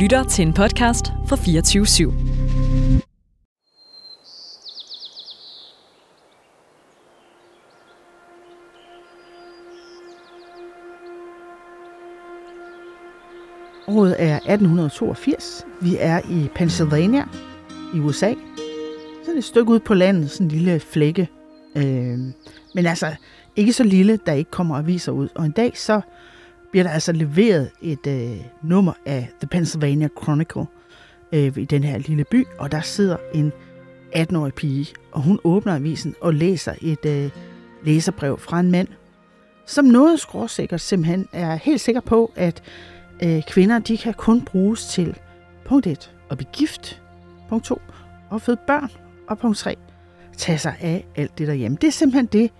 lytter til en podcast fra 24 /7. Året er 1882. Vi er i Pennsylvania i USA. Sådan et stykke ud på landet, sådan en lille flække. Øh, men altså ikke så lille, der ikke kommer aviser ud. Og en dag så bliver der altså leveret et øh, nummer af The Pennsylvania Chronicle øh, i den her lille by, og der sidder en 18-årig pige, og hun åbner avisen og læser et øh, læserbrev fra en mand, som noget skråsikkert simpelthen er helt sikker på, at øh, kvinder de kan kun bruges til punkt 1 at blive gift, punkt 2 at føde børn, og punkt 3 tage sig af alt det derhjemme. Det er simpelthen det,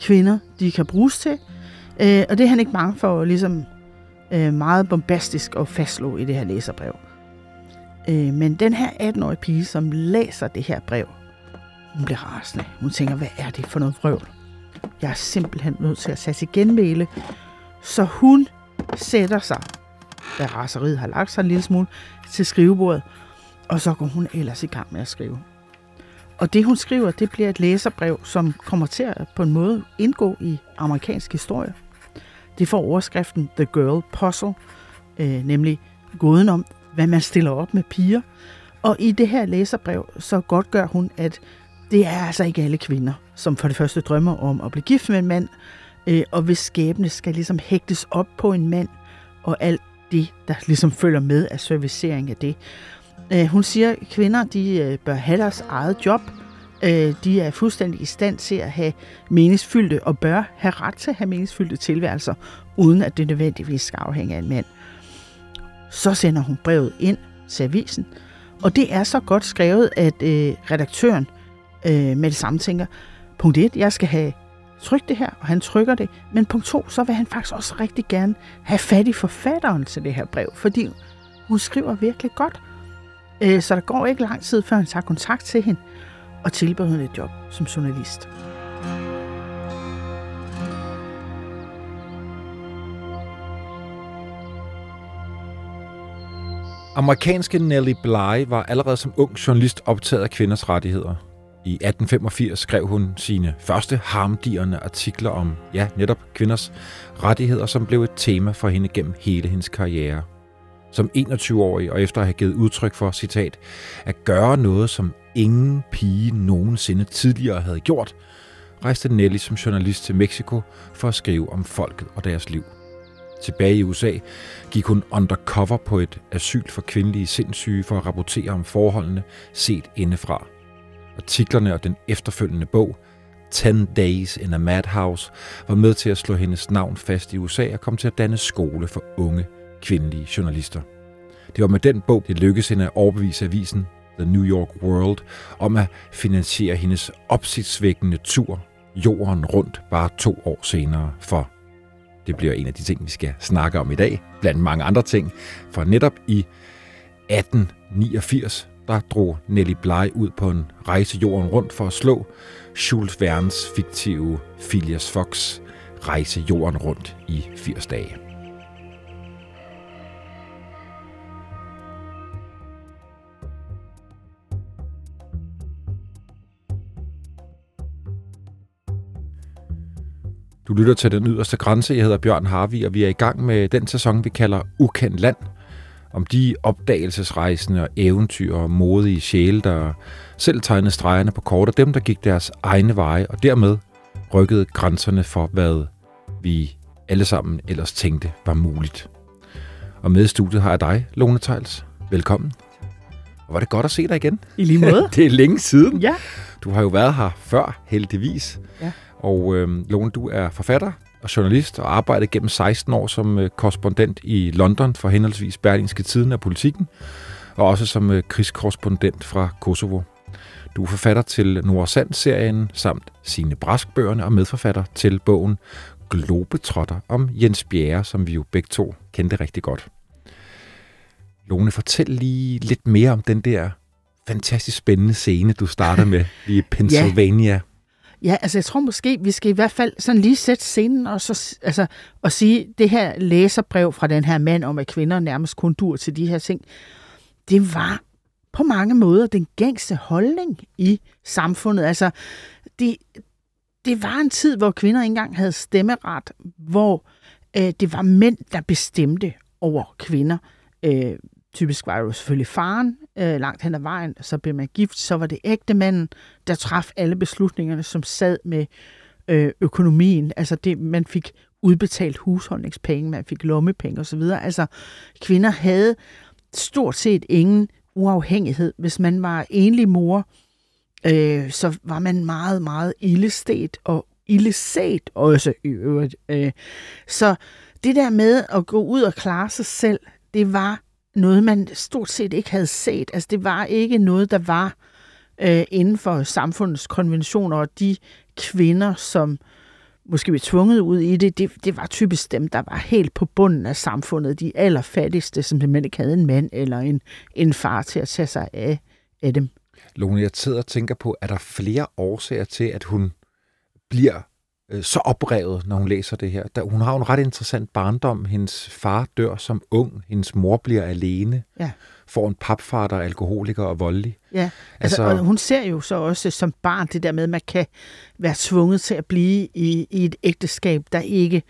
kvinder de kan bruges til, øh, og det er han ikke bange for ligesom øh, meget bombastisk at fastslå i det her læserbrev. Øh, men den her 18-årige pige, som læser det her brev, hun bliver rasende. Hun tænker, hvad er det for noget vrøvl? Jeg er simpelthen nødt til at sætte til genmæle. Så hun sætter sig da raseriet har lagt sig en lille smule, til skrivebordet, og så går hun ellers i gang med at skrive. Og det hun skriver, det bliver et læserbrev, som kommer til at på en måde indgå i amerikansk historie. Det får overskriften The Girl Puzzle, øh, nemlig gåden om, hvad man stiller op med piger. Og i det her læserbrev, så godt gør hun, at det er altså ikke alle kvinder, som for det første drømmer om at blive gift med en mand, øh, og hvis skæbne skal ligesom hægtes op på en mand, og alt det, der ligesom følger med af servicering af det. Øh, hun siger, at kvinder de øh, bør have deres eget job. Øh, de er fuldstændig i stand til at have meningsfyldte og bør have ret til at have meningsfyldte tilværelser, uden at det nødvendigvis skal afhænge af en mand. Så sender hun brevet ind til avisen, og det er så godt skrevet, at øh, redaktøren øh, med det samme tænker, punkt 1, jeg skal have trykt det her, og han trykker det. Men punkt 2, så vil han faktisk også rigtig gerne have fat i forfatteren til det her brev, fordi hun skriver virkelig godt. Øh, så der går ikke lang tid, før han tager kontakt til hende og tilbyder hende et job som journalist. Amerikanske Nellie Bly var allerede som ung journalist optaget af kvinders rettigheder. I 1885 skrev hun sine første harmdierende artikler om, ja, netop kvinders rettigheder, som blev et tema for hende gennem hele hendes karriere. Som 21-årig og efter at have givet udtryk for, citat, at gøre noget, som ingen pige nogensinde tidligere havde gjort, rejste Nelly som journalist til Mexico for at skrive om folket og deres liv. Tilbage i USA gik hun undercover på et asyl for kvindelige sindssyge for at rapportere om forholdene set indefra – Artiklerne og den efterfølgende bog, 10 Days in a Madhouse, var med til at slå hendes navn fast i USA og kom til at danne skole for unge kvindelige journalister. Det var med den bog, det lykkedes hende at overbevise avisen The New York World om at finansiere hendes opsigtsvækkende tur jorden rundt bare to år senere, for det bliver en af de ting, vi skal snakke om i dag, blandt mange andre ting, for netop i 1889 der drog Nelly Bly ud på en rejse jorden rundt for at slå Jules Verne's fiktive Phileas Fox rejse jorden rundt i 80 dage. Du lytter til Den Yderste Grænse. Jeg hedder Bjørn Harvi, og vi er i gang med den sæson, vi kalder Ukendt Land – om de opdagelsesrejsende og eventyr og modige sjæle, der selv tegnede stregerne på kort, og dem, der gik deres egne veje, og dermed rykkede grænserne for, hvad vi alle sammen ellers tænkte var muligt. Og med i studiet har jeg dig, Lone Tejls. Velkommen. Og var det godt at se dig igen. I lige måde. det er længe siden. Ja. Du har jo været her før, heldigvis. Ja. Og øh, Lone, du er forfatter, og journalist og arbejdet gennem 16 år som øh, korrespondent i London for henholdsvis Berlingske Tiden og Politikken, og også som øh, krigskorrespondent fra Kosovo. Du er forfatter til Nordsand-serien samt sine braskbøgerne og medforfatter til bogen Globetrotter om Jens Bjerre, som vi jo begge to kendte rigtig godt. Lone, fortæl lige lidt mere om den der fantastisk spændende scene, du starter med i Pennsylvania. Ja, Ja, altså jeg tror måske, vi skal i hvert fald sådan lige sætte scenen og, så, altså, og sige, det her læserbrev fra den her mand om, at kvinder nærmest kun dur til de her ting, det var på mange måder den gængse holdning i samfundet. Altså, det, det var en tid, hvor kvinder ikke engang havde stemmeret, hvor øh, det var mænd, der bestemte over kvinder. Øh, typisk var jo selvfølgelig faren øh, langt hen ad vejen, så blev man gift, så var det ægte manden, der traf alle beslutningerne, som sad med øh, økonomien. Altså det, man fik udbetalt husholdningspenge, man fik lommepenge osv. Altså kvinder havde stort set ingen uafhængighed. Hvis man var enlig mor, øh, så var man meget, meget illestet og illeset også i øvrigt. Øh, så det der med at gå ud og klare sig selv, det var noget, man stort set ikke havde set. Altså det var ikke noget, der var øh, inden for samfundets konventioner, og de kvinder, som måske blev tvunget ud i det, det, det var typisk dem, der var helt på bunden af samfundet, de allerfattigste, som simpelthen ikke havde en mand eller en, en far til at tage sig af, af dem. Lone, jeg sidder og tænker på, er der flere årsager til, at hun bliver øh, så oprevet, når hun læser det her. Da, hun har en ret interessant barndom. Hendes far dør som ung. Hendes mor bliver alene. Ja. Får en papfar, der er alkoholiker og voldelig. Ja, altså, altså, og hun ser jo så også som barn det der med, at man kan være tvunget til at blive i, i et ægteskab, der ikke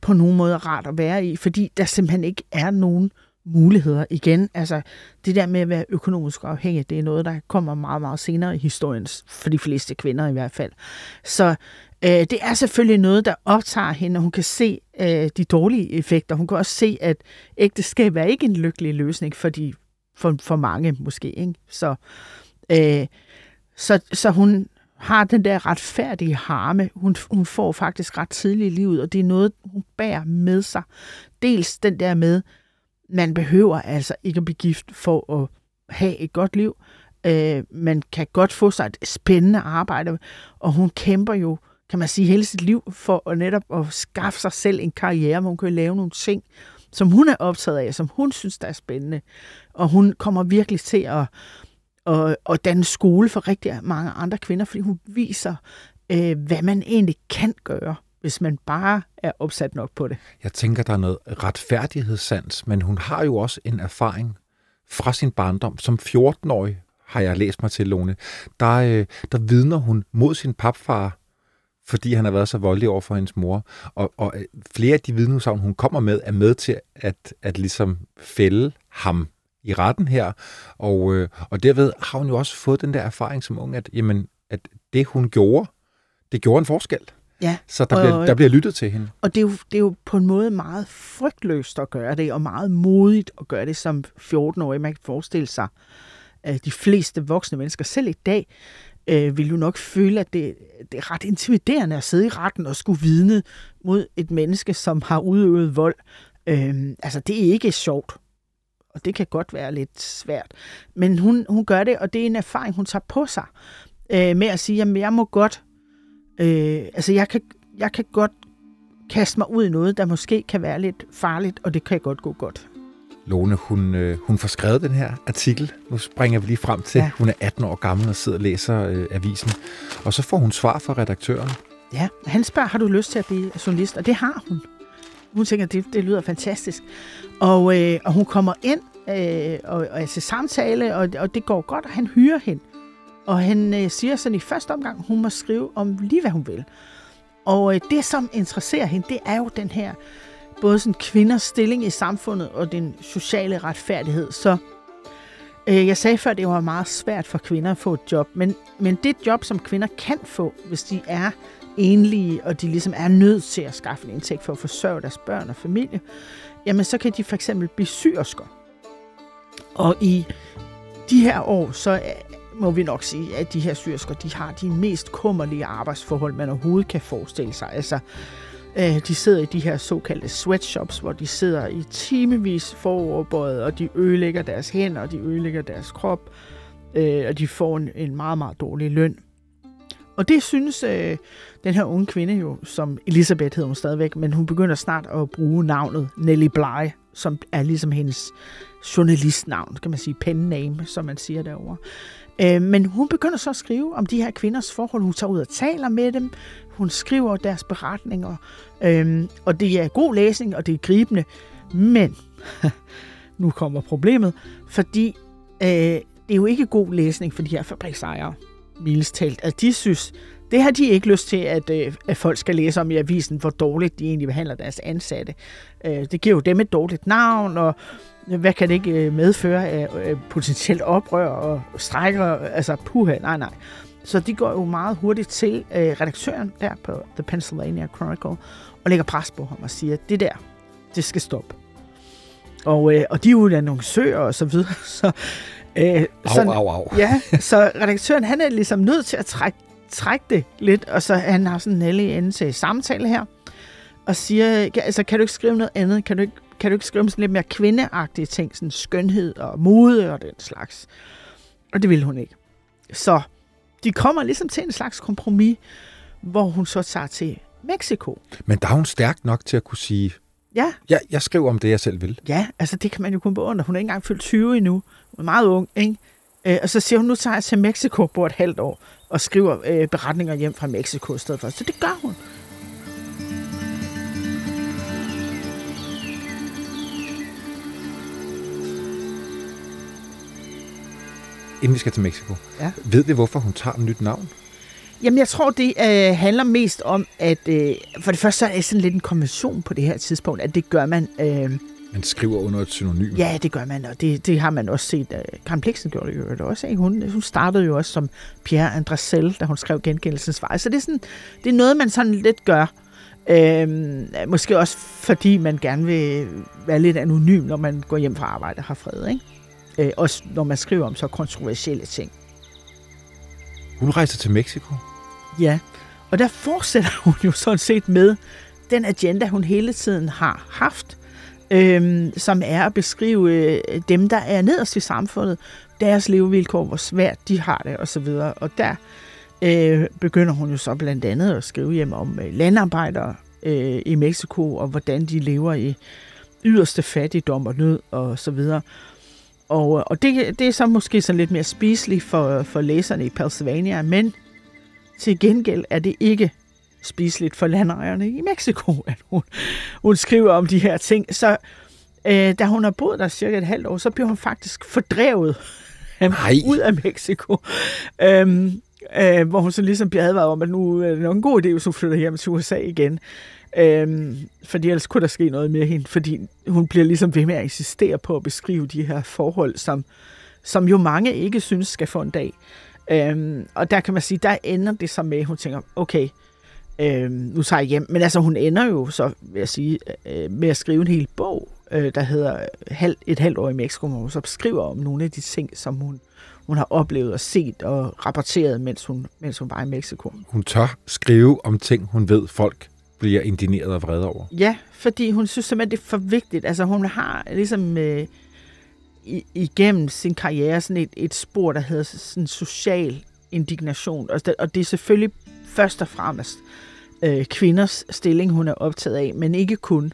på nogen måde er rart at være i, fordi der simpelthen ikke er nogen muligheder igen. Altså, det der med at være økonomisk afhængig, det er noget, der kommer meget, meget senere i historien, for de fleste kvinder i hvert fald. Så øh, det er selvfølgelig noget, der optager hende, og hun kan se øh, de dårlige effekter. Hun kan også se, at ægteskab er ikke en lykkelig løsning for, de, for, for mange måske. Ikke? Så, øh, så, så hun har den der retfærdige harme, hun, hun får faktisk ret tidligt i livet, og det er noget, hun bærer med sig. Dels den der med, man behøver altså ikke at blive gift for at have et godt liv. Øh, man kan godt få sig et spændende arbejde, og hun kæmper jo, kan man sige, hele sit liv for at netop at skaffe sig selv en karriere, hvor hun kan lave nogle ting, som hun er optaget af, som hun synes, der er spændende. Og hun kommer virkelig til at, at, at danne skole for rigtig mange andre kvinder, fordi hun viser, øh, hvad man egentlig kan gøre hvis man bare er opsat nok på det. Jeg tænker, der er noget retfærdighedssans, men hun har jo også en erfaring fra sin barndom. Som 14-årig har jeg læst mig til, Lone. Der, øh, der vidner hun mod sin papfar, fordi han har været så voldelig over for hendes mor. Og, og øh, flere af de vidneudsagn, hun kommer med, er med til at, at ligesom fælde ham i retten her. Og, øh, og derved har hun jo også fået den der erfaring som ung, at, jamen, at det hun gjorde, det gjorde en forskel. Ja. Så der, og, bliver, der bliver lyttet til hende. Og det er, jo, det er jo på en måde meget frygtløst at gøre det, og meget modigt at gøre det som 14-årig. Man kan forestille sig, at de fleste voksne mennesker, selv i dag, øh, vil jo nok føle, at det, det er ret intimiderende at sidde i retten og skulle vidne mod et menneske, som har udøvet vold. Øh, altså, det er ikke sjovt. Og det kan godt være lidt svært. Men hun, hun gør det, og det er en erfaring, hun tager på sig øh, med at sige, at jeg må godt Øh, altså, jeg kan, jeg kan godt kaste mig ud i noget, der måske kan være lidt farligt, og det kan godt gå godt. Lone, hun, øh, hun får skrevet den her artikel. Nu springer vi lige frem til, ja. hun er 18 år gammel og sidder og læser øh, avisen. Og så får hun svar fra redaktøren. Ja, han spørger, har du lyst til at blive journalist? Og det har hun. Hun tænker, det, det lyder fantastisk. Og, øh, og hun kommer ind øh, og, og er til samtale, og, og det går godt, og han hyrer hende. Og han øh, siger sådan i første omgang, hun må skrive om lige, hvad hun vil. Og øh, det, som interesserer hende, det er jo den her, både sådan kvinders stilling i samfundet og den sociale retfærdighed. Så øh, jeg sagde før, at det var meget svært for kvinder at få et job, men, men det job, som kvinder kan få, hvis de er enlige, og de ligesom er nødt til at skaffe en indtægt for at forsørge deres børn og familie, jamen så kan de for eksempel blive syrsker. Og i de her år, så øh, må vi nok sige, at de her syrsker, de har de mest kummerlige arbejdsforhold, man overhovedet kan forestille sig. Altså, Øh, de sidder i de her såkaldte sweatshops, hvor de sidder i timevis foroverbøjet, og de ødelægger deres hænder, og de ødelægger deres krop, øh, og de får en, en meget, meget dårlig løn. Og det synes øh, den her unge kvinde jo, som Elisabeth hedder hun stadigvæk, men hun begynder snart at bruge navnet Nelly Bly, som er ligesom hendes journalistnavn, kan man sige, pen name, som man siger derovre. Øh, men hun begynder så at skrive om de her kvinders forhold. Hun tager ud og taler med dem. Hun skriver deres beretninger. øhm, og det er god læsning, og det er gribende. Men nu kommer problemet, fordi øh, det er jo ikke god læsning for de her fabriksejere, mildest talt, at de synes, det har de ikke lyst til, at, øh, at folk skal læse om i avisen, hvor dårligt de egentlig behandler deres ansatte. Øh, det giver jo dem et dårligt navn, og hvad kan det ikke øh, medføre af øh, potentielt oprør og strækker? Altså, puha, nej, nej. Så de går jo meget hurtigt til redaktøren der på The Pennsylvania Chronicle og lægger pres på ham og siger, det der, det skal stoppe. Og, øh, og de er jo annoncører og så videre. Så, øh, sådan, au, au, au. Ja, så redaktøren han er ligesom nødt til at trække, trække det lidt, og så han har sådan Nelly inde til samtale her, og siger, altså kan du ikke skrive noget andet? Kan du ikke, kan du ikke skrive sådan lidt mere kvindeagtige ting, sådan skønhed og mode og den slags? Og det vil hun ikke. Så de kommer ligesom til en slags kompromis, hvor hun så tager til Mexico. Men der er hun stærk nok til at kunne sige, Ja. Jeg, jeg skriver om det, jeg selv vil. Ja, altså det kan man jo kun beundre. Hun er ikke engang fyldt 20 endnu. Hun er meget ung, ikke? Øh, og så siger hun, nu tager jeg til Mexico på et halvt år og skriver øh, beretninger hjem fra Mexico i stedet for. Så det gør hun. Inden vi skal til Mexico. Ja. Ved vi, hvorfor hun tager et nyt navn? Jamen, jeg tror, det øh, handler mest om, at øh, for det første så er det sådan lidt en konvention på det her tidspunkt, at det gør man... Øh, man skriver under et synonym. Ja, det gør man, og det, det har man også set. Uh, Karen Bliksen gjorde det jo også. Ikke? Hun, hun startede jo også som Pierre Andressel, da hun skrev Gengældelsens vej. Så det er, sådan, det er noget, man sådan lidt gør. Øhm, måske også fordi man gerne vil være lidt anonym, når man går hjem fra arbejde og har fred. Ikke? Øh, også når man skriver om så kontroversielle ting. Hun rejser til Mexico. Ja, og der fortsætter hun jo sådan set med den agenda, hun hele tiden har haft, øhm, som er at beskrive øh, dem, der er nederst i samfundet, deres levevilkår, hvor svært de har det osv. Og der øh, begynder hun jo så blandt andet at skrive hjem om øh, landarbejdere øh, i Mexico, og hvordan de lever i yderste fattigdom og nød og så videre. Og, og det, det er så måske så lidt mere spiseligt for, for læserne i Pennsylvania, men til gengæld er det ikke spiseligt for landejerne i Mexico, at hun, hun skriver om de her ting. Så øh, da hun har boet der cirka et halvt år, så bliver hun faktisk fordrevet Nej. ud af Mexico. Øhm, øh, hvor hun så ligesom bliver advaret om, at nu er det nok en god idé, hvis hun flytter hjem til USA igen. Øhm, fordi ellers kunne der ske noget med hende, fordi hun bliver ligesom ved med at insistere på at beskrive de her forhold, som, som jo mange ikke synes skal få en dag. Øhm, og der kan man sige, der ender det så med, at hun tænker, okay, øhm, nu tager jeg hjem. Men altså, hun ender jo så, vil jeg sige, øh, med at skrive en hel bog, øh, der hedder halv, Et halvt år i Mexico, hvor hun så beskriver om nogle af de ting, som hun, hun har oplevet og set og rapporteret, mens hun, mens hun var i Mexico. Hun tør skrive om ting, hun ved, folk bliver indineret og vrede over. Ja, fordi hun synes simpelthen, det er for vigtigt. Altså, hun har ligesom... Øh, igennem sin karriere sådan et, et spor, der hedder sådan social indignation. Og det, og det er selvfølgelig først og fremmest øh, kvinders stilling, hun er optaget af, men ikke kun.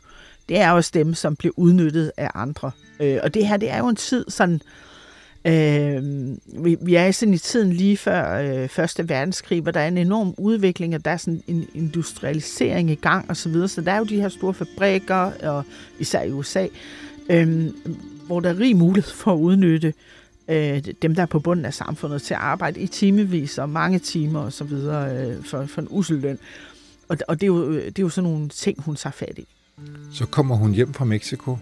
Det er også dem, som bliver udnyttet af andre. Øh, og det her, det er jo en tid sådan... Øh, Øh, vi, vi er sådan i tiden lige før øh, Første Verdenskrig, hvor der er en enorm udvikling, og der er sådan en industrialisering i gang og så videre. Så der er jo de her store fabrikker, og især i USA, øh, hvor der er rig mulighed for at udnytte øh, dem, der er på bunden af samfundet, til at arbejde i timevis og mange timer og så videre øh, for, for en usel løn. Og, og det, er jo, det er jo sådan nogle ting, hun tager fat i. Så kommer hun hjem fra Mexico,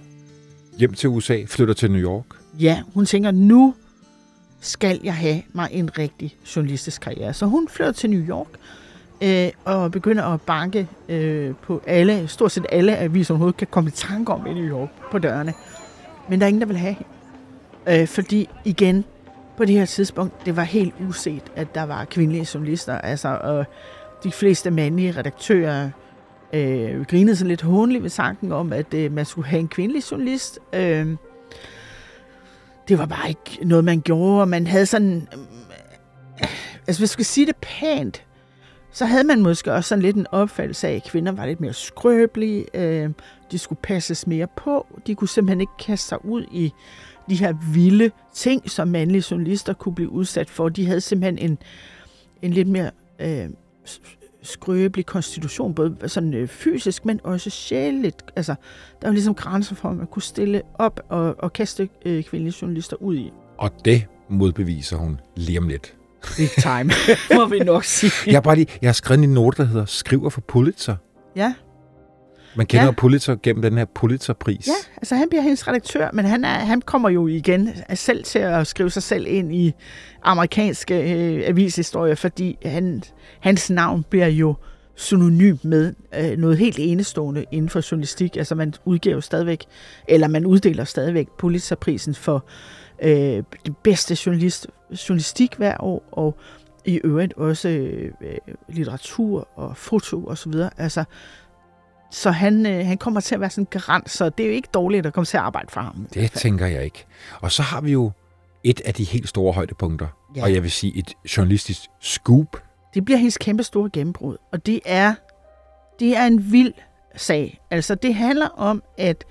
hjem til USA, flytter til New York. Ja, hun tænker, nu skal jeg have mig en rigtig journalistisk karriere. Så hun flytter til New York øh, og begynder at banke øh, på alle, stort set alle aviser, hun kan komme i tanke om i New York på dørene. Men der er ingen, der vil have hende. Øh, fordi igen, på det her tidspunkt, det var helt uset, at der var kvindelige journalister. Altså, og de fleste mandlige redaktører øh, grinede sig lidt håndeligt ved tanken om, at øh, man skulle have en kvindelig journalist. Øh, det var bare ikke noget, man gjorde. Man havde sådan... Øh, altså, hvis jeg skal sige det pænt, så havde man måske også sådan lidt en opfattelse af, at kvinder var lidt mere skrøbelige, øh, de skulle passes mere på, de kunne simpelthen ikke kaste sig ud i de her vilde ting, som mandlige journalister kunne blive udsat for. De havde simpelthen en, en lidt mere øh, skrøbelig konstitution, både sådan øh, fysisk, men også sjældent. Altså, der var ligesom grænser for, at man kunne stille op og, og kaste øh, kvindelige journalister ud i. Og det modbeviser hun lige om lidt. Big time, må vi nok sige. Jeg har, bare lige, jeg har skrevet en note, der hedder Skriver for Pulitzer. Ja. Man kender Ja. Pulitzer gennem den her Pulitzerpris. Ja, altså han bliver hendes redaktør, men han, er, han kommer jo igen selv til at skrive sig selv ind i amerikanske øh, avishistorier, fordi han, hans navn bliver jo synonym med øh, noget helt enestående inden for journalistik. Altså man udgiver stadigvæk, eller man uddeler stadigvæk Pulitzerprisen for øh, det bedste journalist, journalistik hver år, og i øvrigt også øh, litteratur og foto og så videre. Altså, så han, øh, han kommer til at være sådan en garant, så det er jo ikke dårligt at komme til at arbejde for ham. Det tænker jeg ikke. Og så har vi jo et af de helt store højdepunkter, Ja. og jeg vil sige et journalistisk scoop. Det bliver hendes kæmpe store gennembrud, og det er, det er en vild sag. Altså, det handler om, at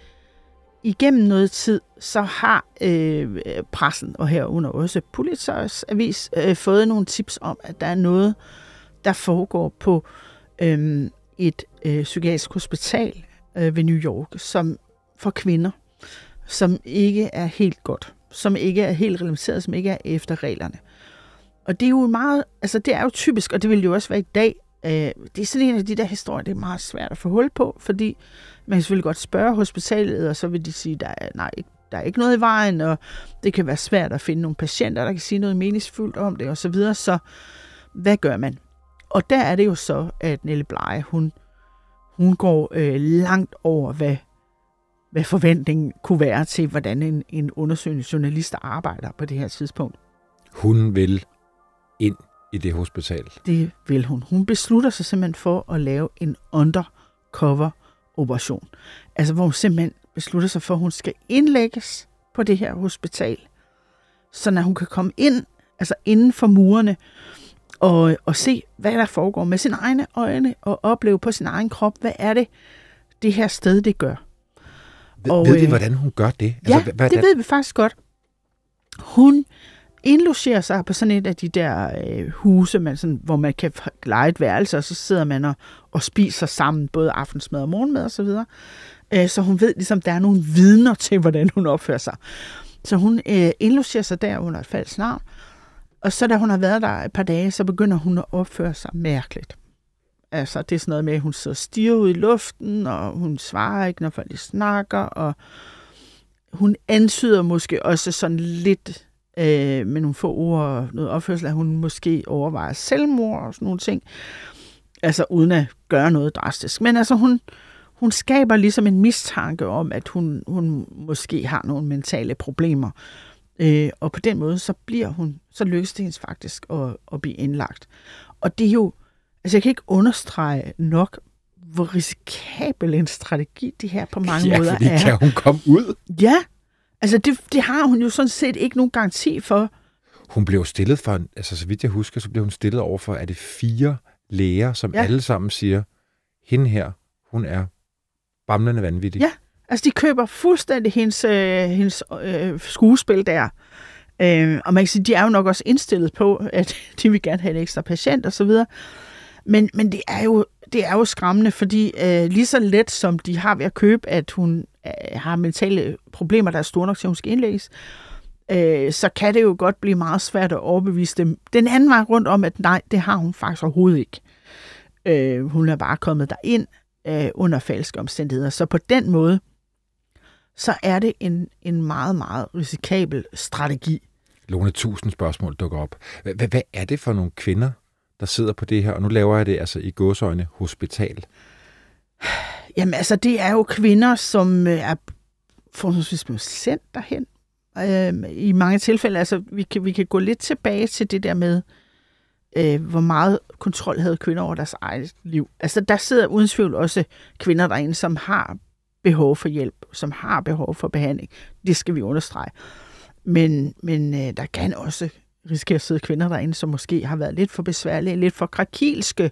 igennem noget tid, så har øh, pressen, og herunder også Pulitzers avis, øh, fået nogle tips om, at der er noget, der foregår på øh, et øh, psykiatrisk hospital øh, ved New York, som for kvinder, som ikke er helt godt, som ikke er helt reglementeret, som ikke er efter reglerne. Og det er jo meget, altså det er jo typisk, og det vil jo også være i dag, øh, det er sådan en af de der historier, det er meget svært at få hul på, fordi man kan selvfølgelig godt spørge hospitalet, og så vil de sige, der er, nej, der er ikke noget i vejen, og det kan være svært at finde nogle patienter, der kan sige noget meningsfuldt om det, og så videre, så hvad gør man? Og der er det jo så, at Nelle Bleje, hun, hun går øh, langt over, hvad, hvad forventningen kunne være til, hvordan en, en undersøgende journalist arbejder på det her tidspunkt. Hun vil ind i det hospital. Det vil hun. Hun beslutter sig simpelthen for at lave en undercover operation. Altså hvor hun simpelthen beslutter sig for, at hun skal indlægges på det her hospital, så når hun kan komme ind, altså inden for murene, og, og se, hvad der foregår med sine egne øjne, og opleve på sin egen krop, hvad er det, det her sted, det gør. Ved, Og, ved vi, øh, hvordan hun gør det? Ja, hvad, det ved vi faktisk godt. Hun indlogerer sig på sådan et af de der øh, huse, man sådan, hvor man kan lege et værelse, og så sidder man og, og spiser sammen, både aftensmad og morgenmad og så videre. Øh, så hun ved ligesom, der er nogle vidner til, hvordan hun opfører sig. Så hun øh, indlogerer sig der under et falsk navn, og så da hun har været der et par dage, så begynder hun at opføre sig mærkeligt. Altså, det er sådan noget med, at hun sidder stiger ud i luften, og hun svarer ikke, når folk snakker, og hun antyder måske også sådan lidt øh, med nogle få ord og noget opførsel, at hun måske overvejer selvmord og sådan nogle ting. Altså uden at gøre noget drastisk. Men altså hun, hun skaber ligesom en mistanke om, at hun, hun måske har nogle mentale problemer. Øh, og på den måde, så bliver hun, så lykkes det hendes faktisk at, at blive indlagt. Og det er jo, altså jeg kan ikke understrege nok, hvor risikabel en strategi det her på mange ja, måder fordi er. kan hun komme ud? Ja, altså det, det har hun jo sådan set ikke nogen garanti for. Hun blev stillet for, altså så vidt jeg husker, så blev hun stillet over for, er det fire læger, som ja. alle sammen siger, hende her, hun er bamlende vanvittig. Ja. Altså de køber fuldstændig hendes, øh, hendes øh, skuespil der. Øh, og man kan sige, de er jo nok også indstillet på, at de vil gerne have en ekstra patient og så videre. Men, men det, er jo, det er jo skræmmende, fordi øh, lige så let som de har ved at købe, at hun øh, har mentale problemer, der er store nok til, at hun skal indlægges, øh, så kan det jo godt blive meget svært at overbevise dem den anden vej rundt om, at nej, det har hun faktisk overhovedet ikke. Øh, hun er bare kommet derind øh, under falske omstændigheder. Så på den måde, så er det en, en meget, meget risikabel strategi. Lone, tusind spørgsmål dukker op. Hvad, er det for nogle kvinder, der sidder på det her? Og nu laver jeg det altså i gåsøjne hospital. Jamen altså, det er jo kvinder, som øh, er forholdsvis blevet sendt derhen. Øh, I mange tilfælde, altså vi kan, vi kan gå lidt tilbage til det der med, øh, hvor meget kontrol havde kvinder over deres eget liv. Altså der sidder uden tvivl også kvinder derinde, som har behov for hjælp, som har behov for behandling. Det skal vi understrege. Men, men øh, der kan også risikere at sidde kvinder derinde, som måske har været lidt for besværlige, lidt for krakilske,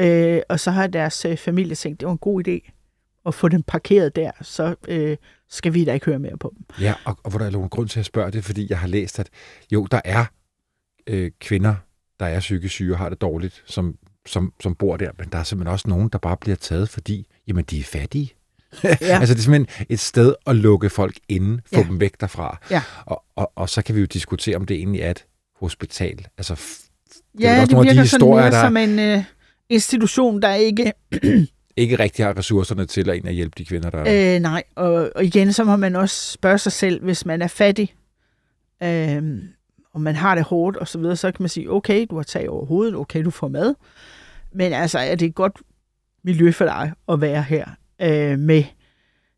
øh, og så har deres øh, familie tænkt, det var en god idé at få dem parkeret der, så øh, skal vi da ikke høre mere på dem. Ja, og, og hvor der er nogen grund til at spørge det, fordi jeg har læst, at jo, der er øh, kvinder, der er psykisk syge og har det dårligt, som, som, som bor der, men der er simpelthen også nogen, der bare bliver taget, fordi jamen, de er fattige. Ja. altså det er simpelthen et sted at lukke folk inde, få ja. dem væk derfra. Ja. Og, og, og så kan vi jo diskutere, om det egentlig er et hospital. Altså, det ja, det virker de sådan mere der... som en øh, institution, der ikke... ikke rigtig har ressourcerne til at, at hjælpe de kvinder, der er øh, Nej, og, og igen, så må man også spørge sig selv, hvis man er fattig, øh, og man har det hårdt og så videre, så kan man sige, okay, du har tag over hovedet, okay, du får mad, men altså, er det et godt miljø for dig at være her øh, med,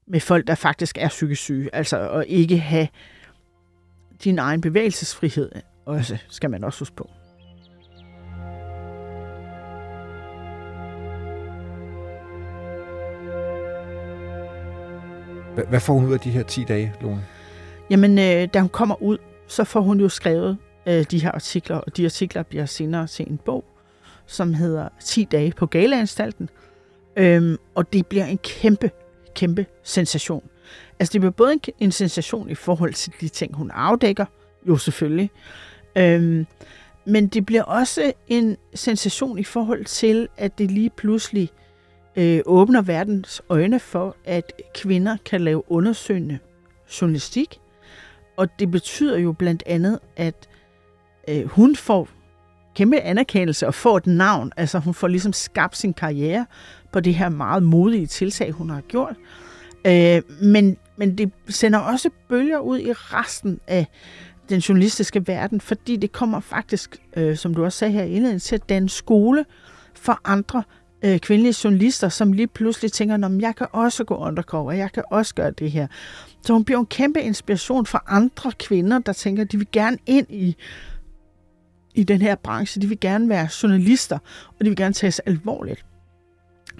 med folk, der faktisk er psykisk syge, altså og ikke have din egen bevægelsesfrihed også, skal man også huske på. Hvad får hun ud af de her 10 dage, Lone? Jamen, øh, da hun kommer ud, så får hun jo skrevet øh, de her artikler, og de artikler bliver senere til en bog, som hedder 10 dage på Galeanstalten. Øhm, og det bliver en kæmpe, kæmpe sensation. Altså det bliver både en, en sensation i forhold til de ting, hun afdækker, jo selvfølgelig, øhm, men det bliver også en sensation i forhold til, at det lige pludselig øh, åbner verdens øjne for, at kvinder kan lave undersøgende journalistik. Og det betyder jo blandt andet, at øh, hun får kæmpe anerkendelse og får et navn. Altså hun får ligesom skabt sin karriere på det her meget modige tiltag, hun har gjort. Øh, men, men det sender også bølger ud i resten af den journalistiske verden, fordi det kommer faktisk, øh, som du også sagde her i indledningen, til at danne skole for andre øh, kvindelige journalister, som lige pludselig tænker, at jeg kan også gå undercover, jeg kan også gøre det her. Så hun bliver en kæmpe inspiration for andre kvinder, der tænker, at de vil gerne ind i, i den her branche. De vil gerne være journalister, og de vil gerne tages alvorligt.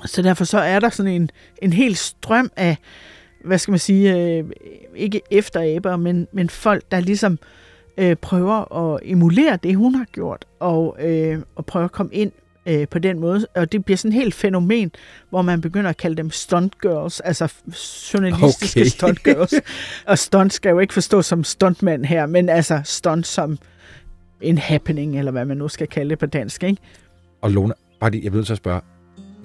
Så derfor så er der sådan en, en hel strøm af, hvad skal man sige, øh, ikke efteraber, men, men folk, der ligesom øh, prøver at emulere det, hun har gjort, og, øh, og prøver at komme ind øh, på den måde. Og det bliver sådan et helt fænomen, hvor man begynder at kalde dem stunt girls, altså journalistiske okay. stunt girls. og stunt skal jo ikke forstå som stuntmand her, men altså stunt som en happening, eller hvad man nu skal kalde det på dansk, ikke? Og Lone, bare lige, jeg vil så at spørge,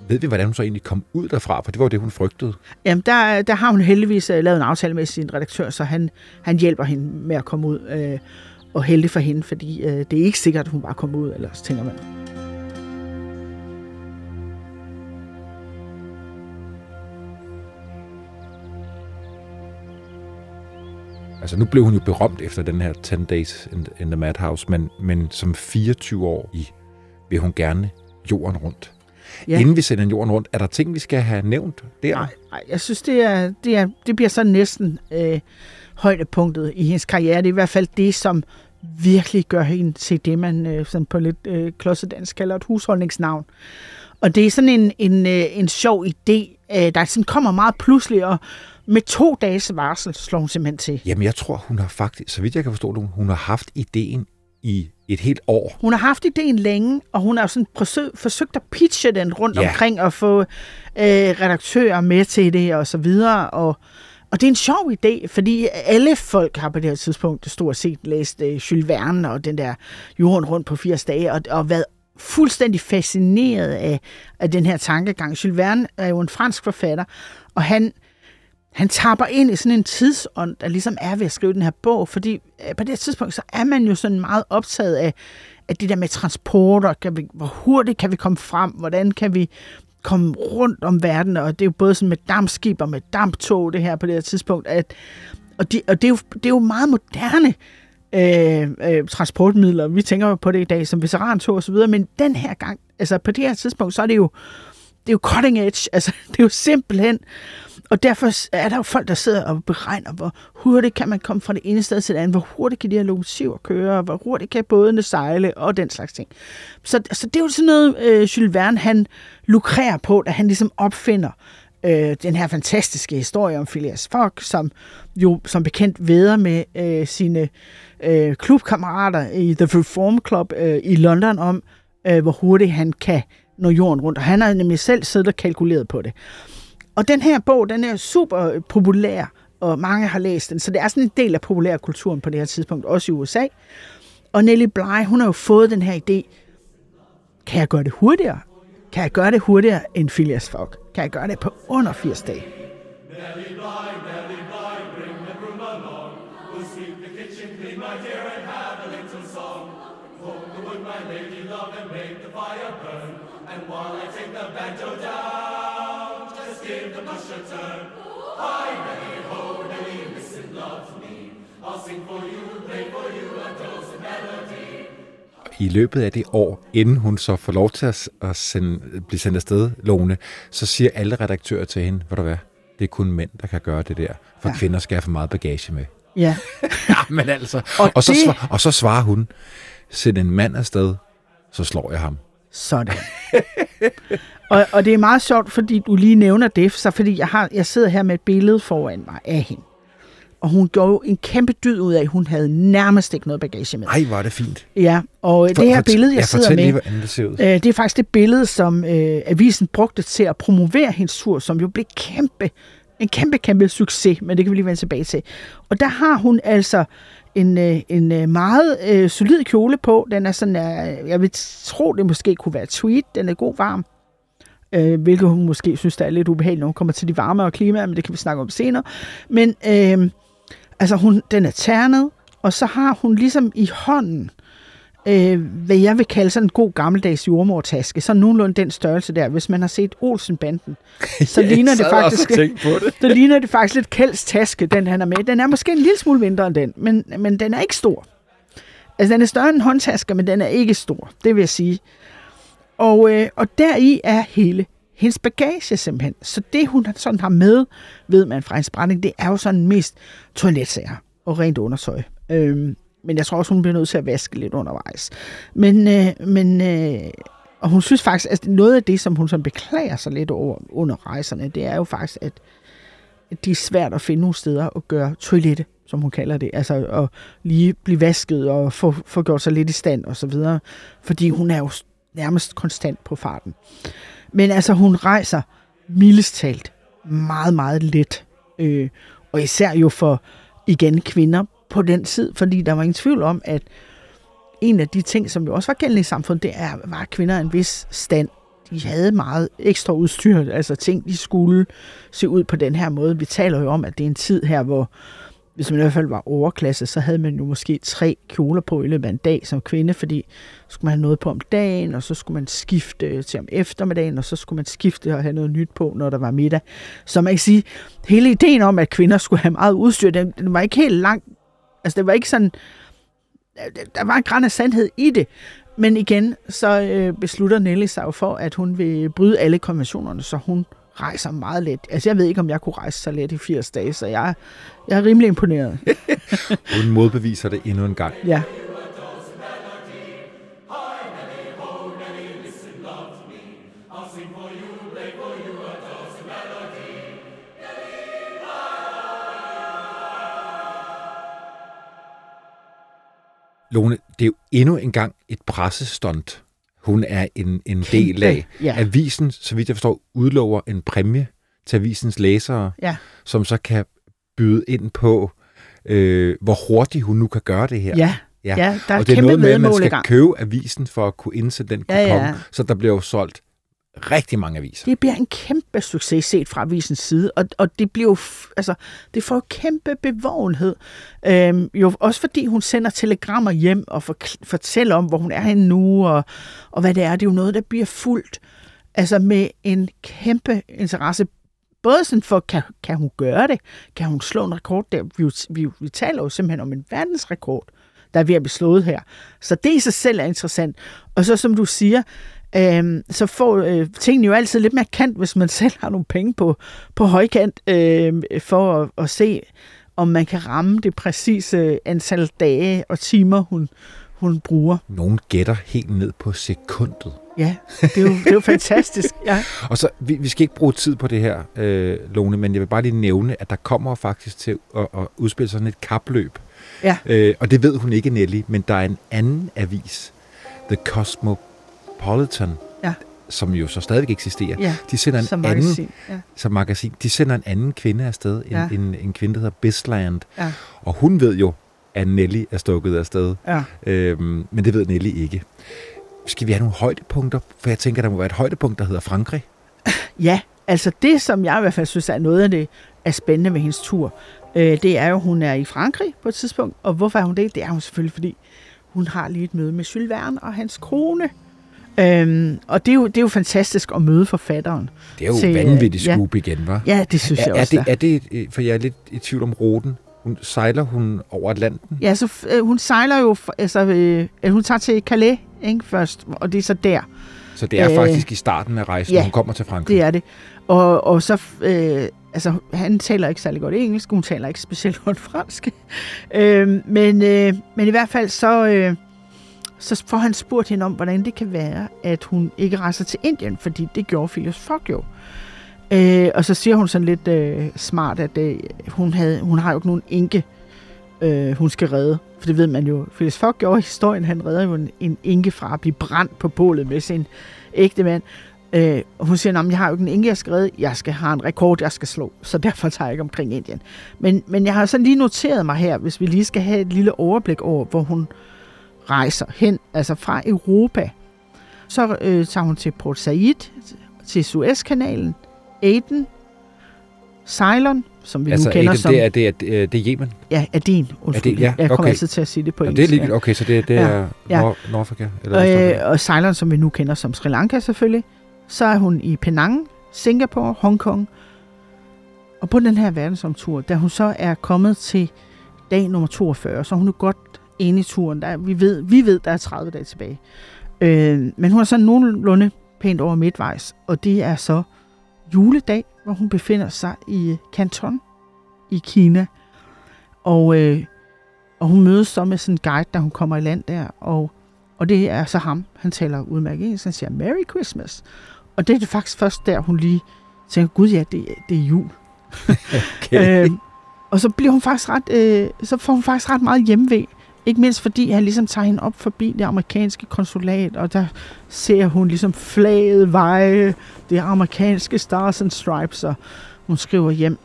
ved vi, hvordan hun så egentlig kom ud derfra? For det var jo det, hun frygtede. Jamen, der, der har hun heldigvis uh, lavet en aftale med sin redaktør, så han, han hjælper hende med at komme ud. Uh, og heldig for hende, fordi uh, det er ikke sikkert, at hun bare kommer ud, ellers tænker man. Altså nu blev hun jo berømt efter den her 10 Days in, in the Madhouse, men, men som 24 år i vil hun gerne jorden rundt. Ja. Inden vi sender jorden rundt, er der ting, vi skal have nævnt der? Nej, nej jeg synes, det, er, det, er, det bliver så næsten øh, højdepunktet i hendes karriere. Det er i hvert fald det, som virkelig gør hende til det, man øh, sådan på lidt øh, klodsedansk kalder et husholdningsnavn. Og det er sådan en, en, øh, en sjov idé, øh, der sådan kommer meget pludselig, og med to dages varsel slår hun simpelthen til. Jamen, jeg tror, hun har faktisk, så vidt jeg kan forstå det, hun har haft ideen i et helt år. Hun har haft ideen længe, og hun har sådan forsøg, forsøgt at pitche den rundt ja. omkring og få øh, redaktører med til det og så videre. Og, og det er en sjov idé, fordi alle folk har på det her tidspunkt stort set læst øh, Jules Verne og den der jorden rundt på 80 dage, og, og været fuldstændig fascineret af, af den her tankegang. Jules Verne er jo en fransk forfatter, og han han tapper ind i sådan en tidsånd, der ligesom er ved at skrive den her bog, fordi øh, på det tidspunkt, så er man jo sådan meget optaget af, af det der med transporter, kan vi, hvor hurtigt kan vi komme frem, hvordan kan vi komme rundt om verden, og det er jo både sådan med dampskib og med damptog, det her på det her tidspunkt, at, og, de, og det, er jo, det er jo meget moderne øh, øh, transportmidler. Vi tænker på det i dag som veterantog og så videre, men den her gang, altså på det her tidspunkt, så er det jo, det er jo cutting edge, altså det er jo simpelthen og derfor er der jo folk, der sidder og beregner, hvor hurtigt kan man komme fra det ene sted til det andet, hvor hurtigt kan de her lokomotiver køre, hvor hurtigt kan bådene sejle og den slags ting. Så, så det er jo sådan noget, øh, Jules Verne han lukrerer på, da han ligesom opfinder øh, den her fantastiske historie om Phileas Fogg, som jo som bekendt veder med øh, sine øh, klubkammerater i The Reform Club øh, i London om, øh, hvor hurtigt han kan nå jorden rundt. Og han har nemlig selv siddet og kalkuleret på det. Og den her bog, den er super populær, og mange har læst den, så det er sådan en del af populærkulturen på det her tidspunkt, også i USA. Og Nelly Bly, hun har jo fået den her idé, kan jeg gøre det hurtigere? Kan jeg gøre det hurtigere end Phileas Fogg? Kan jeg gøre det på under 80 dage? Nelly Bly, Nelly Bly, i løbet af det år, inden hun så får lov til at, at sende, blive sendt afsted, Lone, så siger alle redaktører til hende, hvad du hvad, det er kun mænd, der kan gøre det der, for ja. kvinder skal have for meget bagage med. Ja. ja, men altså. Og, og, det... så svar, og så svarer hun, send en mand afsted, så slår jeg ham. Sådan. og, og det er meget sjovt, fordi du lige nævner det, så fordi jeg, har, jeg sidder her med et billede foran mig af hende og hun gjorde jo en kæmpe dyd ud af, at hun havde nærmest ikke noget bagage med. Nej, var det fint. Ja, og for, det her billede, jeg ja, sidder med, lige, det, ser ud. Øh, det er faktisk det billede, som øh, avisen brugte til at promovere hendes tur, som jo blev kæmpe, en kæmpe, kæmpe succes, men det kan vi lige vende tilbage til. Og der har hun altså en, øh, en øh, meget øh, solid kjole på. Den er sådan, øh, jeg vil tro, det måske kunne være tweed. Den er god varm. Øh, hvilket hun måske synes, der er lidt ubehageligt, når hun kommer til de varmere klimaer, men det kan vi snakke om senere. Men øh, Altså, hun, den er ternet, og så har hun ligesom i hånden, øh, hvad jeg vil kalde sådan en god gammeldags jordmortaske, så nogenlunde den størrelse der. Hvis man har set Olsenbanden, så ligner det faktisk, det. det ligner det faktisk lidt Kjelds taske, den han er med. Den er måske en lille smule mindre end den, men, men den er ikke stor. Altså, den er større end en håndtaske, men den er ikke stor, det vil jeg sige. Og, øh, og deri er hele hendes bagage simpelthen. Så det, hun sådan har med, ved man fra hendes brænding, det er jo sådan mest toiletsager og rent undersøg. Øhm, men jeg tror også, hun bliver nødt til at vaske lidt undervejs. Men, øh, men øh, og hun synes faktisk, at noget af det, som hun sådan beklager sig lidt over under rejserne, det er jo faktisk, at det er svært at finde nogle steder at gøre toilette, som hun kalder det. Altså at lige blive vasket og få, få gjort sig lidt i stand og så videre. Fordi hun er jo nærmest konstant på farten. Men altså, hun rejser mildest talt meget, meget let. Øh, og især jo for, igen, kvinder på den tid, fordi der var ingen tvivl om, at en af de ting, som jo også var gældende i samfundet, det er, var kvinder en vis stand. De havde meget ekstra udstyr, altså ting, de skulle se ud på den her måde. Vi taler jo om, at det er en tid her, hvor hvis man i hvert fald var overklasse, så havde man jo måske tre kjoler på i løbet af en dag som kvinde, fordi så skulle man have noget på om dagen, og så skulle man skifte til om eftermiddagen, og så skulle man skifte og have noget nyt på, når der var middag. Så man kan sige, hele ideen om, at kvinder skulle have meget udstyr, den, den var ikke helt lang. Altså det var ikke sådan, der var en græn af sandhed i det. Men igen, så øh, beslutter Nelly sig jo for, at hun vil bryde alle konventionerne, så hun rejser meget let. Altså, jeg ved ikke, om jeg kunne rejse så let i 80 dage, så jeg, jeg er rimelig imponeret. Hun modbeviser det endnu en gang. Ja. Lone, det er jo endnu en gang et pressestunt hun er en, en del af. Ja. Avisen, så vidt jeg forstår, udlover en præmie til avisens læsere, ja. som så kan byde ind på, øh, hvor hurtigt hun nu kan gøre det her. Ja, ja. ja der er og det er noget med, at man skal købe avisen for at kunne indsætte den kupon, ja, ja. så der bliver jo solgt rigtig mange aviser. Det bliver en kæmpe succes set fra avisens side, og, og det bliver jo, altså, det får kæmpe bevågenhed. Øhm, jo også fordi hun sender telegrammer hjem og for, fortæller om, hvor hun er henne nu, og, og hvad det er. Det er jo noget, der bliver fuldt altså med en kæmpe interesse. Både sådan for, kan, kan hun gøre det? Kan hun slå en rekord der? Vi, vi, vi taler jo simpelthen om en verdensrekord, der er ved at blive slået her. Så det i sig selv er interessant. Og så som du siger, øh, så får øh, tingene jo altid lidt mere kant, hvis man selv har nogle penge på, på højkant, øh, for at, at se, om man kan ramme det præcise antal dage og timer, hun, hun bruger. Nogen gætter helt ned på sekundet. Ja, det er jo, det er jo fantastisk. Ja. Og så, vi, vi skal ikke bruge tid på det her, øh, Lone, men jeg vil bare lige nævne, at der kommer faktisk til at, at udspille sådan et kapløb. Ja. Øh, og det ved hun ikke, Nelly, men der er en anden avis, The Cosmopolitan, Ja. som jo så stadigvæk eksisterer. ja. De sender en Som anden, magasin. Ja. som magasin, de sender en anden kvinde afsted, en, Ja. en, en kvinde, der hedder Bisland. Ja. Og hun ved jo, at Nelly er stukket afsted. Ja. Øhm, men det ved Nelly ikke. Skal vi have nogle højdepunkter? For jeg tænker, der må være et højdepunkt, der hedder Frankrig. ja, altså det, som jeg i hvert fald synes er noget af det er spændende ved hendes tur, øh, det er jo, at hun er i Frankrig på et tidspunkt. Og hvorfor er hun det? Det er hun selvfølgelig, fordi hun har lige et møde med Jules Verne og hans kone. Øhm, og det er, jo, det er jo fantastisk at møde forfatteren. Det er jo Til, øh, vanvittigt ja. skub igen, var? Ja, det synes er, jeg er, også. det, er det, øh, for jeg er lidt i tvivl om ruten. Hun, sejler hun over Atlanten? Ja, så øh, hun sejler jo, altså, øh, øh, hun tager til Calais ikke, først, og det er så der, Så det er Øh, faktisk i starten af rejsen, ja, hun kommer til Frankrig. det er det. Og, og så, øh, altså, han taler ikke særlig godt engelsk, hun taler ikke specielt godt fransk. øh, men, øh, men i hvert fald så, øh, så får han spurgt hende om, hvordan det kan være, at hun ikke rejser til Indien, fordi det gjorde Phileas Fogg jo. Øh, og så siger hun sådan lidt øh, smart, at øh, hun, havde, hun har jo ikke nogen enke, øh, hun skal redde. For det ved man jo. Phileas Fogg gjorde i historien, han redder jo en, en enke fra at blive brændt på bålet med sin ægte mand. Øh, og hun siger, at jeg har jo ikke en enke, jeg skal redde. Jeg skal have en rekord, jeg skal slå. Så derfor tager jeg ikke omkring Indien. Men, men jeg har sådan lige noteret mig her, hvis vi lige skal have et lille overblik over, hvor hun rejser hen, altså fra Europa. Så øh, tager hun til Port Said, til Suezkanalen, Aden, Ceylon, som vi altså, nu kender ikke, som... det er, det er, det er, det er Yemen. Ja, Aden, undskyld. Aden, ja, jeg kommer okay. altid til at sige det på engelsk. det er lige, okay, så det, det Ja, er ja. Nord, Nordafrika? Eller? Øh, og Ceylon, som vi nu kender som Sri Lanka selvfølgelig. Så er hun i Penang, Singapore, Hongkong. Og på den her verdensomtur, da hun så er kommet til dag nummer 42, så er hun jo godt inde i turen. Der, er- vi, ved, vi ved, der er 30 dage tilbage. Øh, men hun er så nogenlunde pænt over midtvejs, og det er så juledag, hvor hun befinder sig i Canton i Kina. Og, øh, og hun mødes så med sådan en guide, da hun kommer i land der, og og det er så ham, han taler udmærket engelsk, han siger, Merry Christmas. Og det er det faktisk først der, hun lige tænker, gud ja, det, det er jul. Okay. Øhm, og så bliver hun faktisk ret, øh, så får hun faktisk ret meget hjemmevæg. Ikke mindst fordi han ligesom tager hende op forbi det amerikanske konsulat, og der ser hun ligesom flaget veje, det amerikanske Stars and Stripes, og hun skriver hjem,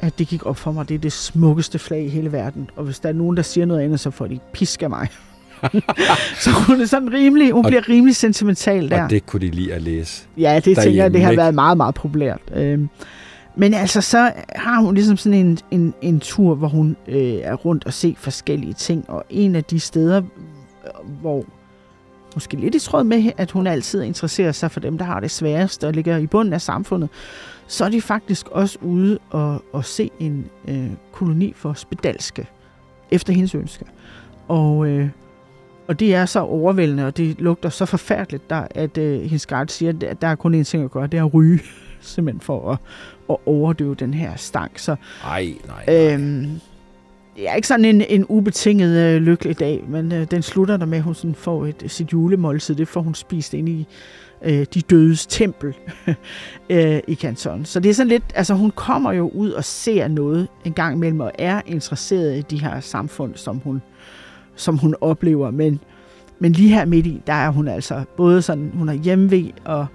at det gik op for mig, det er det smukkeste flag i hele verden. Og hvis der er nogen, der siger noget andet, så får de pisk af mig. så hun er sådan rimelig, hun Og- bliver rimelig sentimental der. Og det kunne de lide at læse. Ja, det tænker jeg, derhjemme, det har ikke? været meget, meget populært. Øhm, men altså, så har hun ligesom sådan en, en, en tur, hvor hun øh, er rundt og ser forskellige ting. Og en af de steder, øh, hvor måske lidt i tråd med, at hun altid interesserer sig for dem, der har det sværeste og ligger i bunden af samfundet, så er de faktisk også ude og, og se en øh, koloni for spedalske, efter hendes ønske. Og, øh, og det er så overvældende, og det lugter så forfærdeligt, der, at øh, hendes guide siger, at der er kun én ting at gøre, det er at ryge, simpelthen for at, at overdøve den her stank. Så Ej, nej. nej. øhm, det er ikke sådan en, en ubetinget øh, lykkelig dag, men øh, den slutter der med, at hun sådan får et, sit julemåltid. Det får hun spist ind i øh, de dødes tempel øh, i kantonen. Så det er sådan lidt, altså hun kommer jo ud og ser noget en gang imellem, og er interesseret i de her samfund, som hun, som hun oplever. Men, men lige her midt i, der er hun altså både sådan, hun er hjemve, og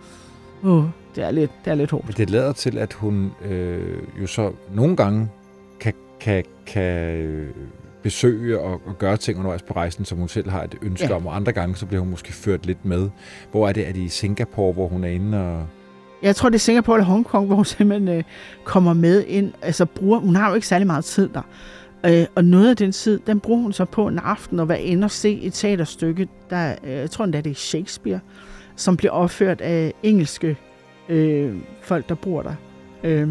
uh, det, er lidt, det er lidt hårdt. Men det lader til, at hun øh, jo så nogle gange kan, kan, kan øh, besøge og, og gøre ting undervejs på rejsen, som hun selv har et ønske Ja. om, og andre gange så bliver hun måske ført lidt med. Hvor er det? Er det i Singapore, hvor hun er inde og... Jeg tror, det er Singapore eller Hongkong, hvor hun simpelthen øh, kommer med ind. Altså, bruger, hun har jo ikke særlig meget tid der. Øh, og noget af den tid, den bruger hun så på en aften at være inde og se et teaterstykke, der, øh, jeg tror endda, det er Shakespeare, som bliver opført af engelske øh, folk, der bor der. Øh,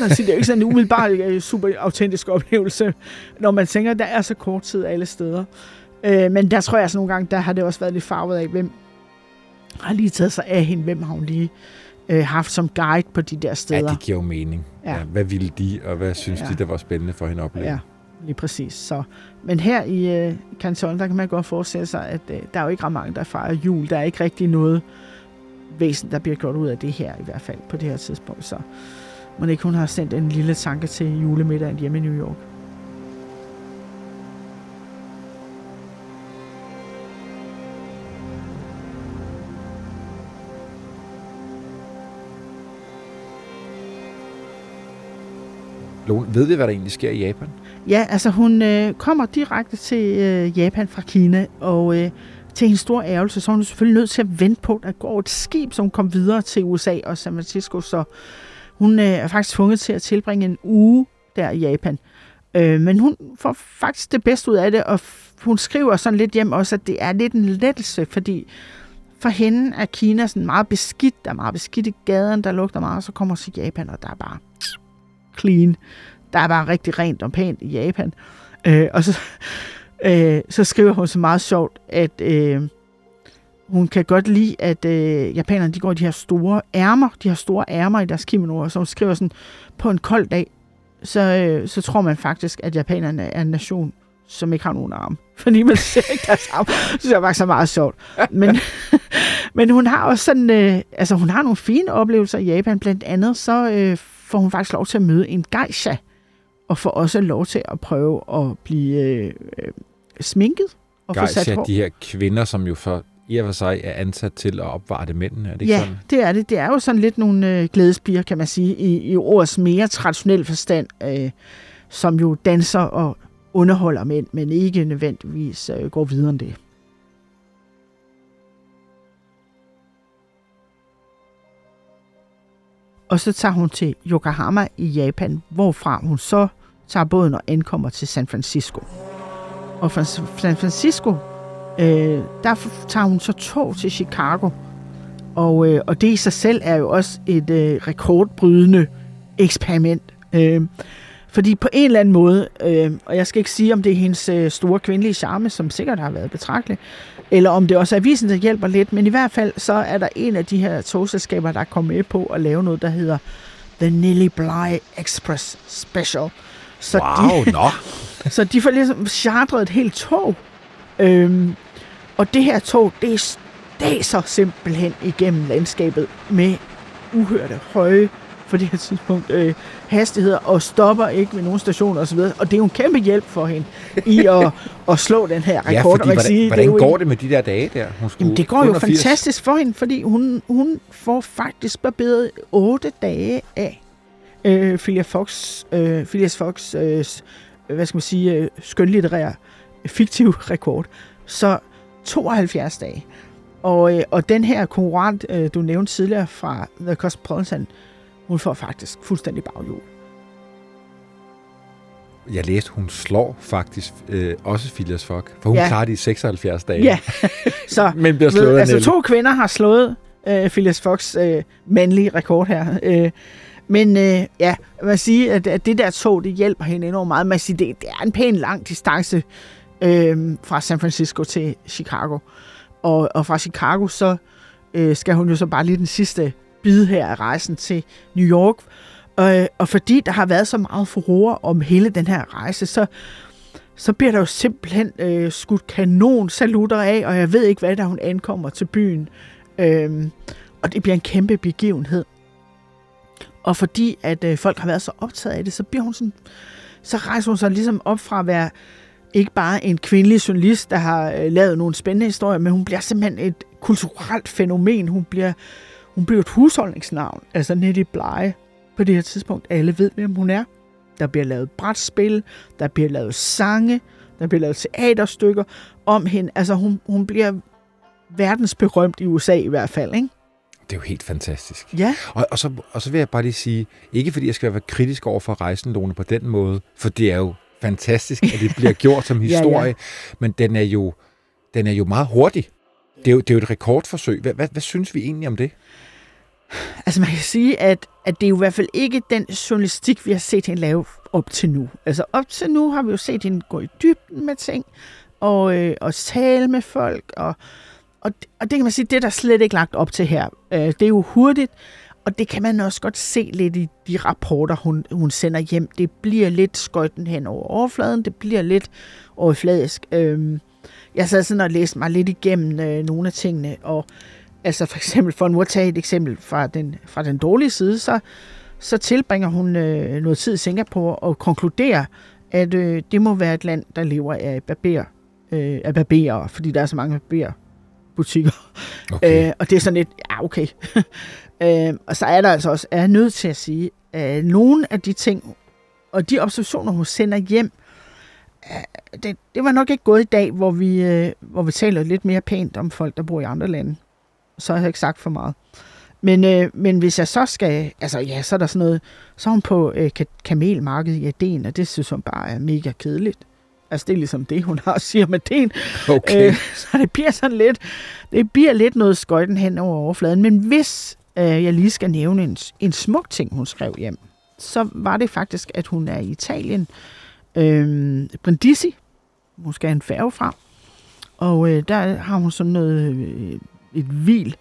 altså, det er jo ikke sådan en umiddelbart øh, super autentisk oplevelse, når man tænker, at der er så kort tid alle steder. Øh, men der tror jeg altså nogle gange, der har det også været lidt farvet af, hvem har lige taget sig af hende, hvem har hun lige øh, haft som guide på de der steder. Ja, det giver jo mening. Ja. Ja. Hvad ville de, og hvad synes Ja. de, der var spændende for hende at opleve? Ja, lige præcis. Så, men her i øh, Canton, der kan man godt forestille sig, at øh, der er jo ikke ret mange, der fejrer jul. Der er ikke rigtig noget væsen, der bliver gjort ud af det her, i hvert fald på det her tidspunkt. Så må ikke hun har sendt en lille tanke til julemiddagen hjemme i New York. Lone, ved vi, hvad der egentlig sker i Japan? Ja, altså hun øh, kommer direkte til øh, Japan fra Kina, og øh, til en stor ærgelse, så var hun selvfølgelig nødt til at vente på, at der går et skib, som kom videre til USA og San Francisco, så hun øh, er faktisk tvunget til at tilbringe en uge der i Japan. Øh, men hun får faktisk det bedste ud af det, og hun skriver sådan lidt hjem også, at det er lidt en lettelse, fordi for hende er Kina sådan meget beskidt, der er meget beskidt i gaden, der lugter meget, og så kommer til Japan, og der er bare clean. Der er bare rigtig rent og pænt i Japan. Øh, og så, øh, så skriver hun så meget sjovt, at øh, hun kan godt lide, at øh, japanerne de går i de her store ærmer, de har store ærmer i deres kimonoer, så hun skriver sådan, på en kold dag, så, øh, så tror man faktisk, at japanerne er en nation, som ikke har nogen arme. Fordi man ser ikke deres arme. Så det er faktisk så meget sjovt. Men, men hun har også sådan, øh, altså hun har nogle fine oplevelser i Japan. Blandt andet så øh, får hun faktisk lov til at møde en geisha, og får også lov til at prøve at blive øh, øh, sminket. Og Geisha, få sat hår. de her kvinder, som jo for i og for sig er ansat til at opvarte mændene. Er det ikke Ja, sådan? det er det. Det er jo sådan lidt nogle øh, glædespiger, kan man sige, i, i ordets mere traditionelle forstand, øh, som jo danser og underholder mænd, men ikke nødvendigvis øh, går videre end det. Og så tager hun til Yokohama i Japan, hvorfra hun så tager båden og ankommer til San Francisco. Og fra San Francisco, øh, der tager hun så tog til Chicago. Og, øh, og det i sig selv er jo også et øh, rekordbrydende eksperiment. Øh, fordi på en eller anden måde, øh, og jeg skal ikke sige, om det er hendes øh, store kvindelige charme, som sikkert har været betragteligt, eller om det også er avisen, der hjælper lidt, men i hvert fald så er der en af de her togselskaber, der er kommet med på at lave noget, der hedder The Nilly Bly Express Special. Så Wow, de, nå. så de får ligesom chartret et helt tog. Øhm, og det her tog, det er så simpelthen igennem landskabet med uhørte høje for det her tidspunkt øh, hastigheder og stopper ikke ved nogen stationer osv. Og det er jo en kæmpe hjælp for hende i at, at slå den her rekord. Ja, Og fordi hvordan, sige, hvordan det går ikke- det med de der dage der? Hun skulle Jamen, det går jo under 80. fantastisk for hende, fordi hun, hun får faktisk barberet otte dage af øh, Phileas Fox, øh, Phileas Fox øh, hvad skal man sige, øh, skønlitterær fiktiv rekord. Så 72 dage. Og, øh, og den her konkurrent, øh, du nævnte tidligere fra The Cosmopolitan, hun får faktisk fuldstændig baghjul. Jeg læste, hun slår faktisk øh, også Phileas Fogg, for hun Ja. klarer de i 76 dage. Ja, så Men bliver slået ved, altså to kvinder har slået øh, Phileas Fox øh, mandlige rekord her. Øh, men øh, ja, man sige, at, at det der tog, det hjælper hende enormt meget. Man siger, det, det er en pæn lang distance øh, fra San Francisco til Chicago. Og, og fra Chicago, så øh, skal hun jo så bare lige den sidste bid her af rejsen til New York. Og, og fordi der har været så meget furore om hele den her rejse, så, så bliver der jo simpelthen øh, skudt kanon salutter af, og jeg ved ikke hvad, da hun ankommer til byen. Øhm, og det bliver en kæmpe begivenhed. Og fordi at øh, folk har været så optaget af det, så bliver hun sådan, så rejser hun sig ligesom op fra at være ikke bare en kvindelig journalist, der har øh, lavet nogle spændende historier, men hun bliver simpelthen et kulturelt fænomen. Hun bliver, hun bliver et husholdningsnavn, altså Nettie Bly på det her tidspunkt. Alle ved, hvem hun er. Der bliver lavet brætspil, der bliver lavet sange, der bliver lavet teaterstykker om hende. Altså hun, hun bliver verdensberømt i USA i hvert fald, ikke? Det er jo helt fantastisk. Ja, Og, og, så, og så vil jeg bare lige sige, ikke fordi jeg skal være kritisk over for rejsen, Lone, på den måde, for det er jo fantastisk, at det bliver gjort som ja. historie, men den er jo, den er jo meget hurtig. Det er jo, det er jo et rekordforsøg. Hvad, hvad, hvad synes vi egentlig om det? altså man kan sige, at, at det er jo i hvert fald ikke den journalistik, vi har set hende lave op til nu. Altså op til nu har vi jo set hende gå i dybden med ting, og, øh, og tale med folk, og, og, og det kan man sige, det er der slet ikke lagt op til her. Øh, det er jo hurtigt, og det kan man også godt se lidt i de rapporter, hun, hun sender hjem. Det bliver lidt skøjten hen over overfladen, det bliver lidt overfladisk. Øh, jeg sad sådan og læste mig lidt igennem øh, nogle af tingene, og altså for eksempel, for nu at tage et eksempel fra den, fra den dårlige side, så, så tilbringer hun øh, noget tid i Singapore og konkluderer, at øh, det må være et land, der lever af barber, øh, af barberer, fordi der er så mange barberbutikker. Okay. Øh, og det er sådan lidt, ja okay. øh, og så er der altså også, er jeg nødt til at sige, at nogle af de ting, og de observationer, hun sender hjem, øh, det, det var nok ikke gået i dag, hvor vi, øh, hvor vi taler lidt mere pænt om folk, der bor i andre lande. Så har jeg ikke sagt for meget. Men, øh, men hvis jeg så skal, altså ja, så er der sådan noget, så er hun på øh, ka- kamelmarkedet i Aden, og det synes hun bare er mega kedeligt. Altså det er ligesom det, hun har at sige om Aden. Okay. Øh, så det bliver sådan lidt, det bliver lidt noget skøjten hen over overfladen. Men hvis øh, jeg lige skal nævne en, en smuk ting, hun skrev hjem, så var det faktisk, at hun er i Italien. Øh, Brindisi, hun skal have en færge fra. Og øh, der har hun sådan noget, øh, et hvil.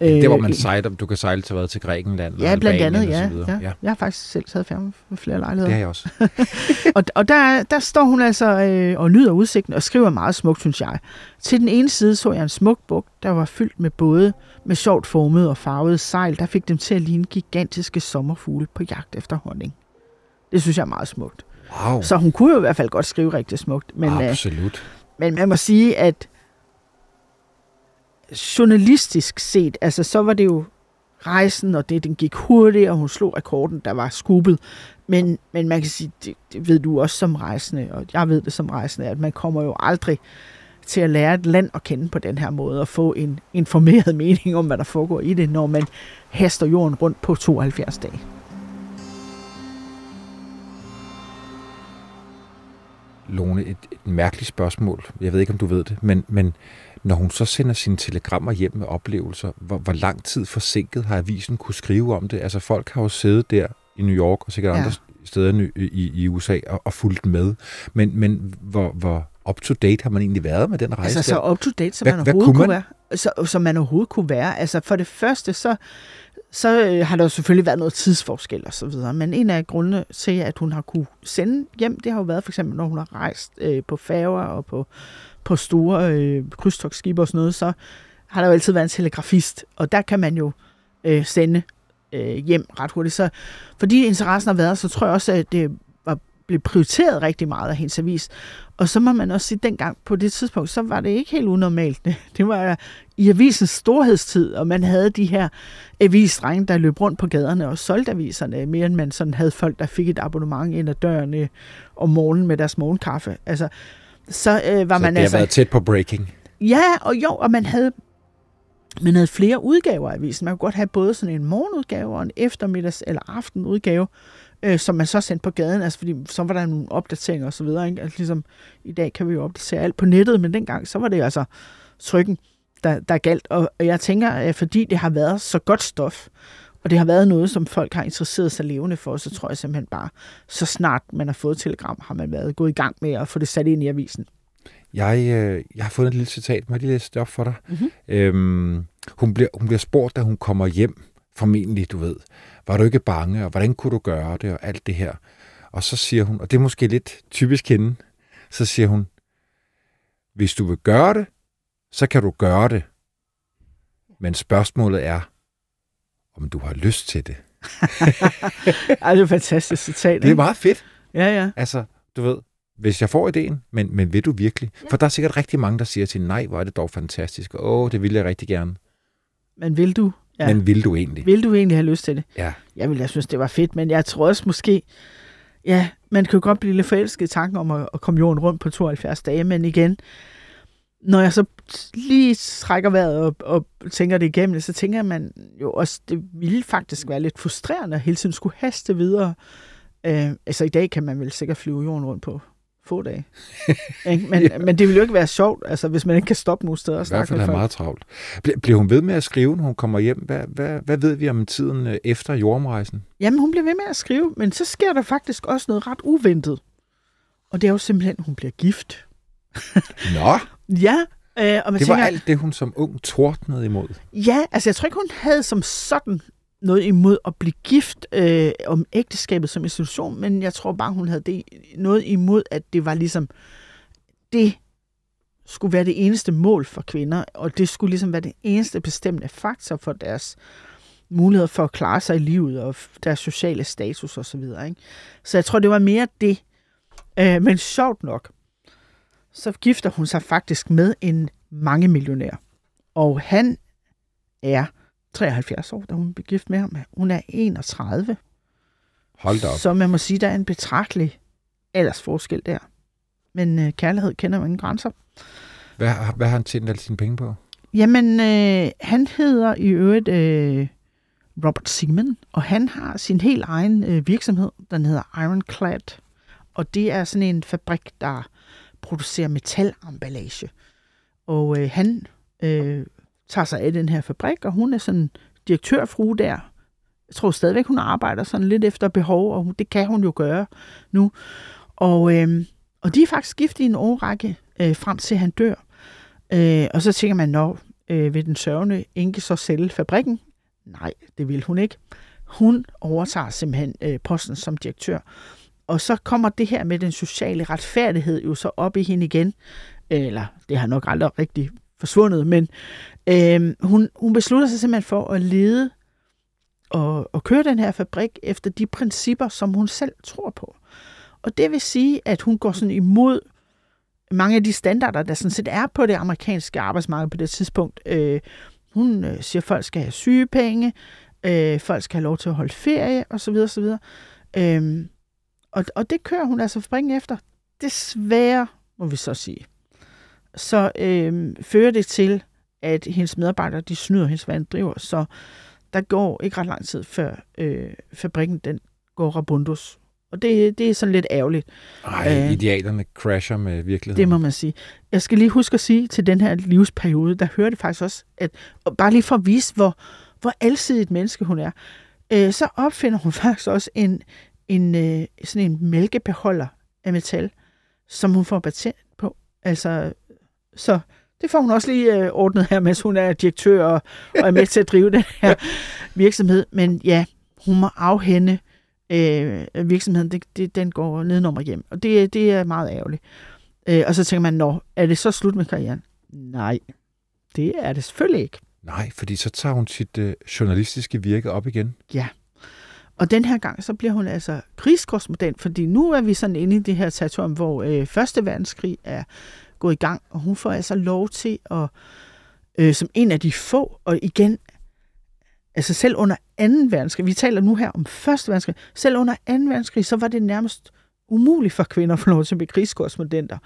det hvor øh, man sejler, du kan sejle til hvad, til Grækenland? Ja, eller blandt andet, ja, ja. ja. Jeg har faktisk selv taget færge ved flere Det lejligheder. har jeg også. og, og der, der står hun altså øh, og nyder udsigten og skriver meget smukt, synes jeg. Til den ene side så jeg en smuk bugt, der var fyldt med både med sjovt formede og farvede sejl, der fik dem til at ligne gigantiske sommerfugle på jagt efter honning. Det synes jeg er meget smukt. Wow. Så hun kunne jo i hvert fald godt skrive rigtig smukt. Men, øh, Absolut. men man må sige, at journalistisk set, altså så var det jo rejsen, og det, den gik hurtigt, og hun slog rekorden, der var skubbet. Men, men man kan sige, det, det ved du også som rejsende, og jeg ved det som rejsende, at man kommer jo aldrig til at lære et land at kende på den her måde, og få en informeret mening om, hvad der foregår i det, når man haster jorden rundt på 72 dage. Lone, et, et mærkeligt spørgsmål. Jeg ved ikke, om du ved det, men, men når hun så sender sine telegrammer hjem med oplevelser, hvor, hvor lang tid forsinket har avisen kunne skrive om det? Altså folk har jo siddet der i New York og sikkert Ja. andre steder i, i, i USA og, og fulgt med. Men, men hvor, hvor up-to-date har man egentlig været med den rejse Altså så der? up to date, som Hvad- man hvad overhovedet kunne kunne, man? være. Så, som man overhovedet kunne være. Altså for det første, så, så øh, har der jo selvfølgelig været noget tidsforskel og så videre. Men en af grundene til, at hun har kunne sende hjem, det har jo været for eksempel, når hun har rejst øh, på færger og på, på store øh, krydstogsskibe og sådan noget, så har der jo altid været en telegrafist. Og der kan man jo øh, sende øh, hjem ret hurtigt. Så fordi interessen har været, så tror jeg også, at det blevet prioriteret rigtig meget af hendes avis. Og så må man også sige, at dengang på det tidspunkt, så var det ikke helt unormalt. Det, det var i avisens storhedstid, og man havde de her avisdrenge, der løb rundt på gaderne og solgte aviserne, mere end man sådan havde folk, der fik et abonnement ind ad døren øh, om morgenen med deres morgenkaffe. Altså, så øh, var så man det altså... har været tæt på breaking. Ja, og jo, og man havde, man havde flere udgaver af avisen. Man kunne godt have både sådan en morgenudgave og en eftermiddags- eller aftenudgave, øh, som man så sendte på gaden, altså fordi så var der nogle opdateringer og så videre. Ikke? Altså, ligesom i dag kan vi jo opdatere alt på nettet, men dengang så var det altså trykken, der, der galt. Og, og jeg tænker, at fordi det har været så godt stof, og det har været noget, som folk har interesseret sig levende for, så tror jeg simpelthen bare, så snart man har fået telegram, har man været gået i gang med at få det sat ind i avisen. Jeg, øh, jeg har fundet et lille citat. Må jeg lige læse det op for dig? Mhm. Øhm, hun, bliver, hun bliver spurgt, da hun kommer hjem, formentlig, du ved. Var du ikke bange, og hvordan kunne du gøre det, og alt det her? Og så siger hun, og det er måske lidt typisk hende, så siger hun, hvis du vil gøre det, så kan du gøre det. Men spørgsmålet er, om du har lyst til det. Ej, det er et fantastisk citat. Det er meget fedt. Ja, ja. Altså, du ved, hvis jeg får ideen, men, men vil du virkelig? For der er sikkert rigtig mange, der siger til, nej, hvor er det dog fantastisk. Åh, det vil jeg rigtig gerne. Men vil du? Ja. Men vil du egentlig? Vil du egentlig have lyst til det? Ja. Jeg ville jeg synes, det var fedt, men jeg tror også måske, ja, man kan jo godt blive lidt forelsket i tanken om at, at komme jorden rundt på 72 dage, men igen, når jeg så lige trækker vejret og, og tænker det igennem, så tænker man jo også, det ville faktisk være lidt frustrerende at hele tiden skulle haste videre. Øh, altså i dag kan man vel sikkert flyve jorden rundt på få dage. Men, Ja. men det ville jo ikke være sjovt, altså hvis man ikke kan stoppe nogen steder og I hvert snakke fald er folk. meget travlt. Bl- bliver hun ved med at skrive, når hun kommer hjem? Hvad, hvad, hvad ved vi om tiden øh, efter jordomrejsen? Jamen, hun bliver ved med at skrive, men så sker der faktisk også noget ret uventet. Og det er jo simpelthen, at hun bliver gift. Nå, Ja, øh, og man det var tænker, alt det, hun som ung tordnede imod. ja, altså jeg tror ikke, hun havde som sådan noget imod at blive gift øh, om ægteskabet som institution, men jeg tror bare, hun havde det, noget imod, at det var ligesom, det skulle være det eneste mål for kvinder, og det skulle ligesom være det eneste bestemte faktor for deres muligheder for at klare sig i livet og deres sociale status osv. Så, videre, ikke? så jeg tror, det var mere det. Øh, men sjovt nok, så gifter hun sig faktisk med en mange millionær. Og han er 73 år, da hun blev gift med ham. Hun er 31. Hold da op. Så man må sige, der er en betragtelig aldersforskel der. Men øh, kærlighed kender jo ingen grænser. Hvad, hvad har han tjent alle sine penge på? Jamen, øh, han hedder i øvrigt øh, Robert Seaman, og han har sin helt egen øh, virksomhed, den hedder Ironclad. Og det er sådan en fabrik, der producerer metalemballage. Og øh, han øh, tager sig af den her fabrik, og hun er sådan direktørfrue der. Jeg tror stadigvæk, hun arbejder sådan lidt efter behov, og det kan hun jo gøre nu. Og, øh, og de er faktisk gift i en årrække øh, frem til han dør. Øh, og så tænker man, når øh, vil den sørgende enke så sælge fabrikken? Nej, det vil hun ikke. Hun overtager simpelthen øh, posten som direktør. Og så kommer det her med den sociale retfærdighed jo så op i hende igen. Eller det har nok aldrig rigtig forsvundet, men øh, hun, hun beslutter sig simpelthen for at lede og, og køre den her fabrik efter de principper, som hun selv tror på. Og det vil sige, at hun går sådan imod mange af de standarder, der sådan set er på det amerikanske arbejdsmarked på det tidspunkt. Øh, hun øh, siger, at folk skal have sygepenge, øh, folk skal have lov til at holde ferie osv. osv. Øh, og, og det kører hun altså fabrikken efter. Desværre, må vi så sige. Så øh, fører det til, at hendes medarbejdere, de snyder hendes vand driver, så der går ikke ret lang tid, før øh, fabrikken den går rabundus. Og det, det er sådan lidt ærgerligt. Ej, uh, idealerne crasher med virkeligheden. Det må man sige. Jeg skal lige huske at sige til den her livsperiode, der hører det faktisk også, at bare lige for at vise, hvor, hvor alsidigt menneske hun er, øh, så opfinder hun faktisk også en, en øh, sådan en mælkebeholder af metal, som hun får patent på. Altså, så det får hun også lige øh, ordnet her, mens hun er direktør og, og er med til at drive den her virksomhed. Men ja, hun må afhænde øh, virksomheden, det, det, den går nedenom hjem. Og det, det er meget ærgerligt. Øh, og så tænker man, nå, er det så slut med karrieren? Nej, det er det selvfølgelig ikke. Nej, fordi så tager hun sit øh, journalistiske virke op igen. Ja. Og den her gang, så bliver hun altså krigskorrespondent, fordi nu er vi sådan inde i det her territorium, hvor øh, Første Verdenskrig er gået i gang, og hun får altså lov til at, øh, som en af de få, og igen Altså selv under 2. verdenskrig, vi taler nu her om 1. verdenskrig, selv under 2. verdenskrig, så var det nærmest umuligt for kvinder at få lov til at blive krigskorrespondenter.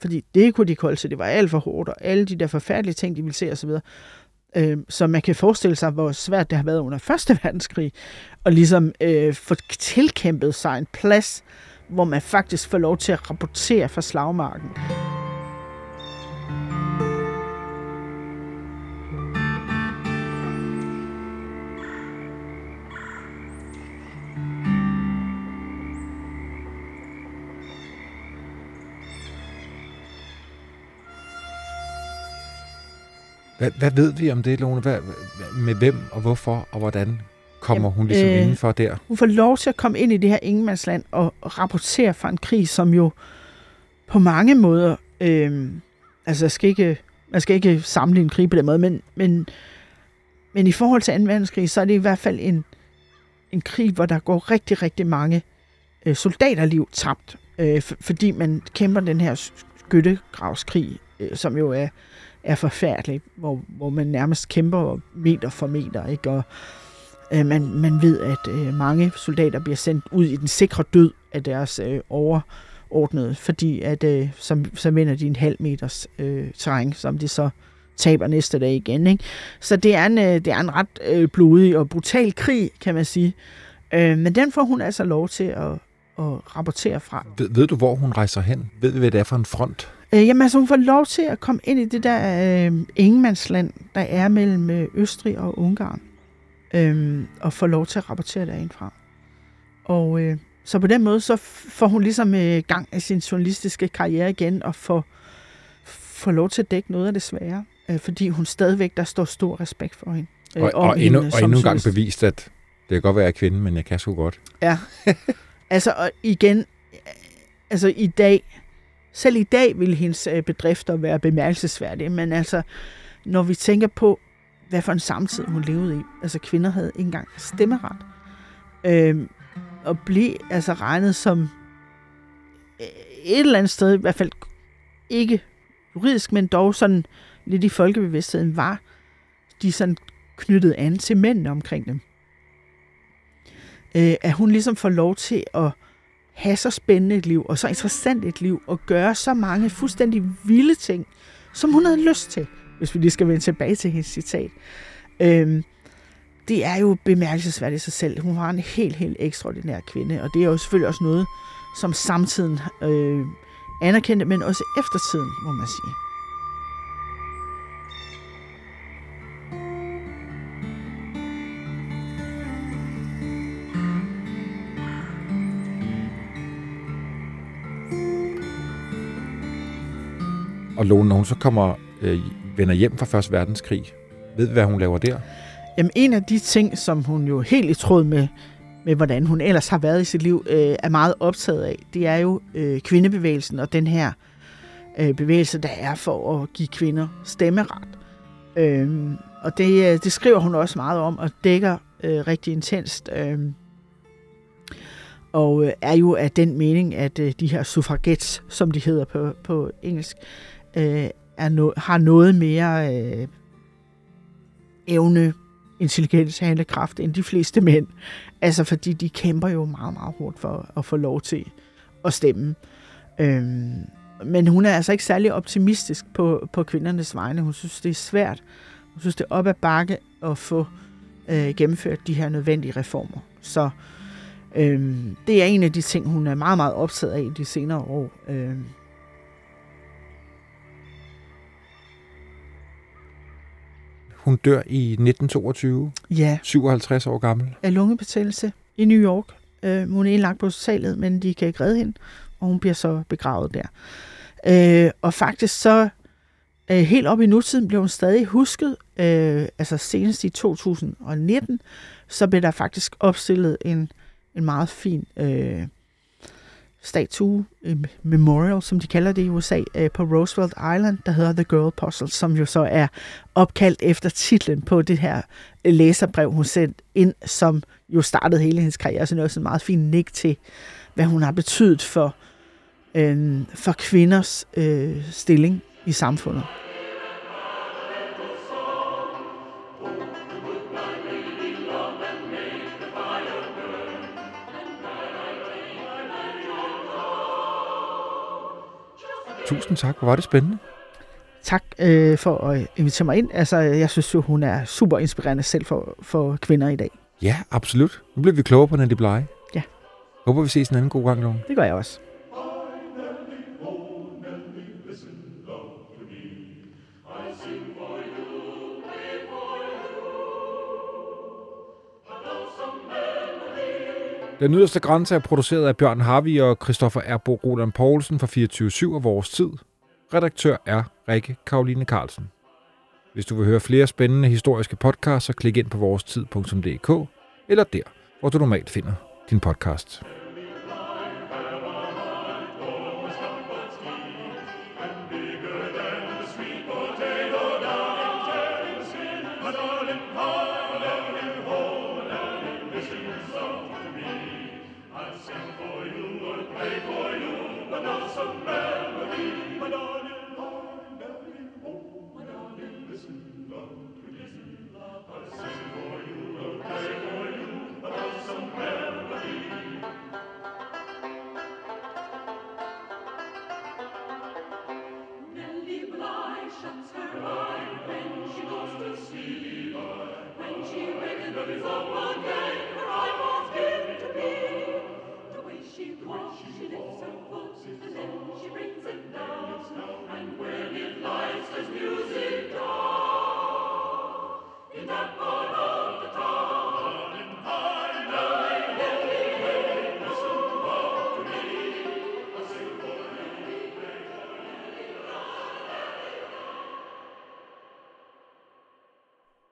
Fordi det kunne de holde til, det var alt for hårdt, og alle de der forfærdelige ting, de ville se osv. Øh, så man kan forestille sig, hvor svært det har været under 1. verdenskrig, og ligesom øh, få tilkæmpet sig en plads, hvor man faktisk får lov til at rapportere fra slagmarken. Hvad, hvad ved vi om det, Lone? Hvad, med hvem og hvorfor og hvordan kommer Jamen, hun ligesom øh, indenfor der? Hun får lov til at komme ind i det her ingenmandsland og rapportere fra en krig, som jo på mange måder, øh, altså jeg skal ikke, man skal ikke sammenligne en krig på den måde, men, men, men i forhold til 2. verdenskrig, så er det i hvert fald en, en krig, hvor der går rigtig, rigtig mange øh, soldaterliv tabt, øh, for, fordi man kæmper den her skyttegravskrig, øh, som jo er er forfærdelig, hvor, hvor man nærmest kæmper meter for meter, ikke? Og øh, man, man ved, at øh, mange soldater bliver sendt ud i den sikre død af deres øh, overordnede, fordi at øh, så, så vinder de en halv meters øh, terræn, som de så taber næste dag igen. Ikke? Så det er en, øh, det er en ret øh, blodig og brutal krig, kan man sige. Øh, men den får hun altså lov til at, at rapportere fra. Ved, ved du, hvor hun rejser hen? Ved vi, hvad det er for en front? Øh, jamen altså, hun får lov til at komme ind i det der øh, ingenmandsland, der er mellem øh, Østrig og Ungarn, øh, og får lov til at rapportere derindfra. Og øh, så på den måde, så får hun ligesom øh, gang i sin journalistiske karriere igen, og får, får lov til at dække noget af det svære, øh, fordi hun stadigvæk, der står stor respekt for hende. Øh, og, og, endnu, og endnu en gang bevist, at Det kan godt være, at jeg er kvinde, men jeg kan sgu godt. Ja. altså, og igen, altså i dag, selv i dag ville hendes øh, bedrifter være bemærkelsesværdige, men altså, når vi tænker på, hvad for en samtid hun levede i, altså kvinder havde ikke engang stemmeret, øh, og blev altså regnet som øh, et eller andet sted, i hvert fald ikke juridisk, men dog sådan lidt i folkebevidstheden, var de sådan knyttet an til mændene omkring dem. Øh, at hun ligesom får lov til at have så spændende et liv, og så interessant et liv, og gøre så mange fuldstændig vilde ting, som hun havde lyst til, hvis vi lige skal vende tilbage til hendes citat. Øhm, det er jo bemærkelsesværdigt i sig selv. Hun var en helt, helt ekstraordinær kvinde, og det er jo selvfølgelig også noget, som samtiden øh, anerkendte, men også eftertiden, må man sige. Og Lone, når hun så kommer, øh, vender hjem fra Første Verdenskrig, ved vi, hvad hun laver der? Jamen, en af de ting, som hun jo helt i tråd med, med hvordan hun ellers har været i sit liv, øh, er meget optaget af, det er jo øh, kvindebevægelsen og den her øh, bevægelse, der er for at give kvinder stemmeret. Øh, og det, øh, det skriver hun også meget om, og dækker øh, rigtig intenst. Øh, og øh, er jo af den mening, at øh, de her suffragettes, som de hedder på, på engelsk, øh, er no, har noget mere øh, evne, intelligens, handlekraft end de fleste mænd. Altså fordi de kæmper jo meget, meget hårdt for at få lov til at stemme. Øhm, men hun er altså ikke særlig optimistisk på, på kvindernes vegne. Hun synes, det er svært. Hun synes, det er op ad bakke at få øh, gennemført de her nødvendige reformer. Så øhm, det er en af de ting, hun er meget, meget optaget af i de senere år. Øhm, Hun dør i 1922, ja, 57 år gammel. af lungebetændelse i New York. Øh, hun er indlagt på hospitalet, men de kan ikke redde hende, og hun bliver så begravet der. Øh, og faktisk så, øh, helt op i nutiden, blev hun stadig husket, øh, altså senest i 2019, så blev der faktisk opstillet en, en meget fin øh, statue, en memorial, som de kalder det i USA, øh, på Roosevelt Island, der hedder The Girl Puzzle, som jo så er opkaldt efter titlen på det her øh, læserbrev, hun sendte ind, som jo startede hele hendes karriere, så det er også en meget fin nik til, hvad hun har betydet for, øh, for kvinders øh, stilling i samfundet. Tusind tak, hvor var det spændende. Tak øh, for at invitere mig ind. Altså, jeg synes jo, hun er super inspirerende selv for, for kvinder i dag. Ja, absolut. Nu bliver vi klogere på Nelly Bly. Ja. Håber, vi ses en anden god gang, Lone. Det gør jeg også. Den yderste grænse er produceret af Bjørn Harvi og Christoffer Erbo Roland Poulsen fra 24 af vores tid. Redaktør er Rikke Karoline Carlsen. Hvis du vil høre flere spændende historiske podcasts, så klik ind på vorestid.dk eller der, hvor du normalt finder din podcast.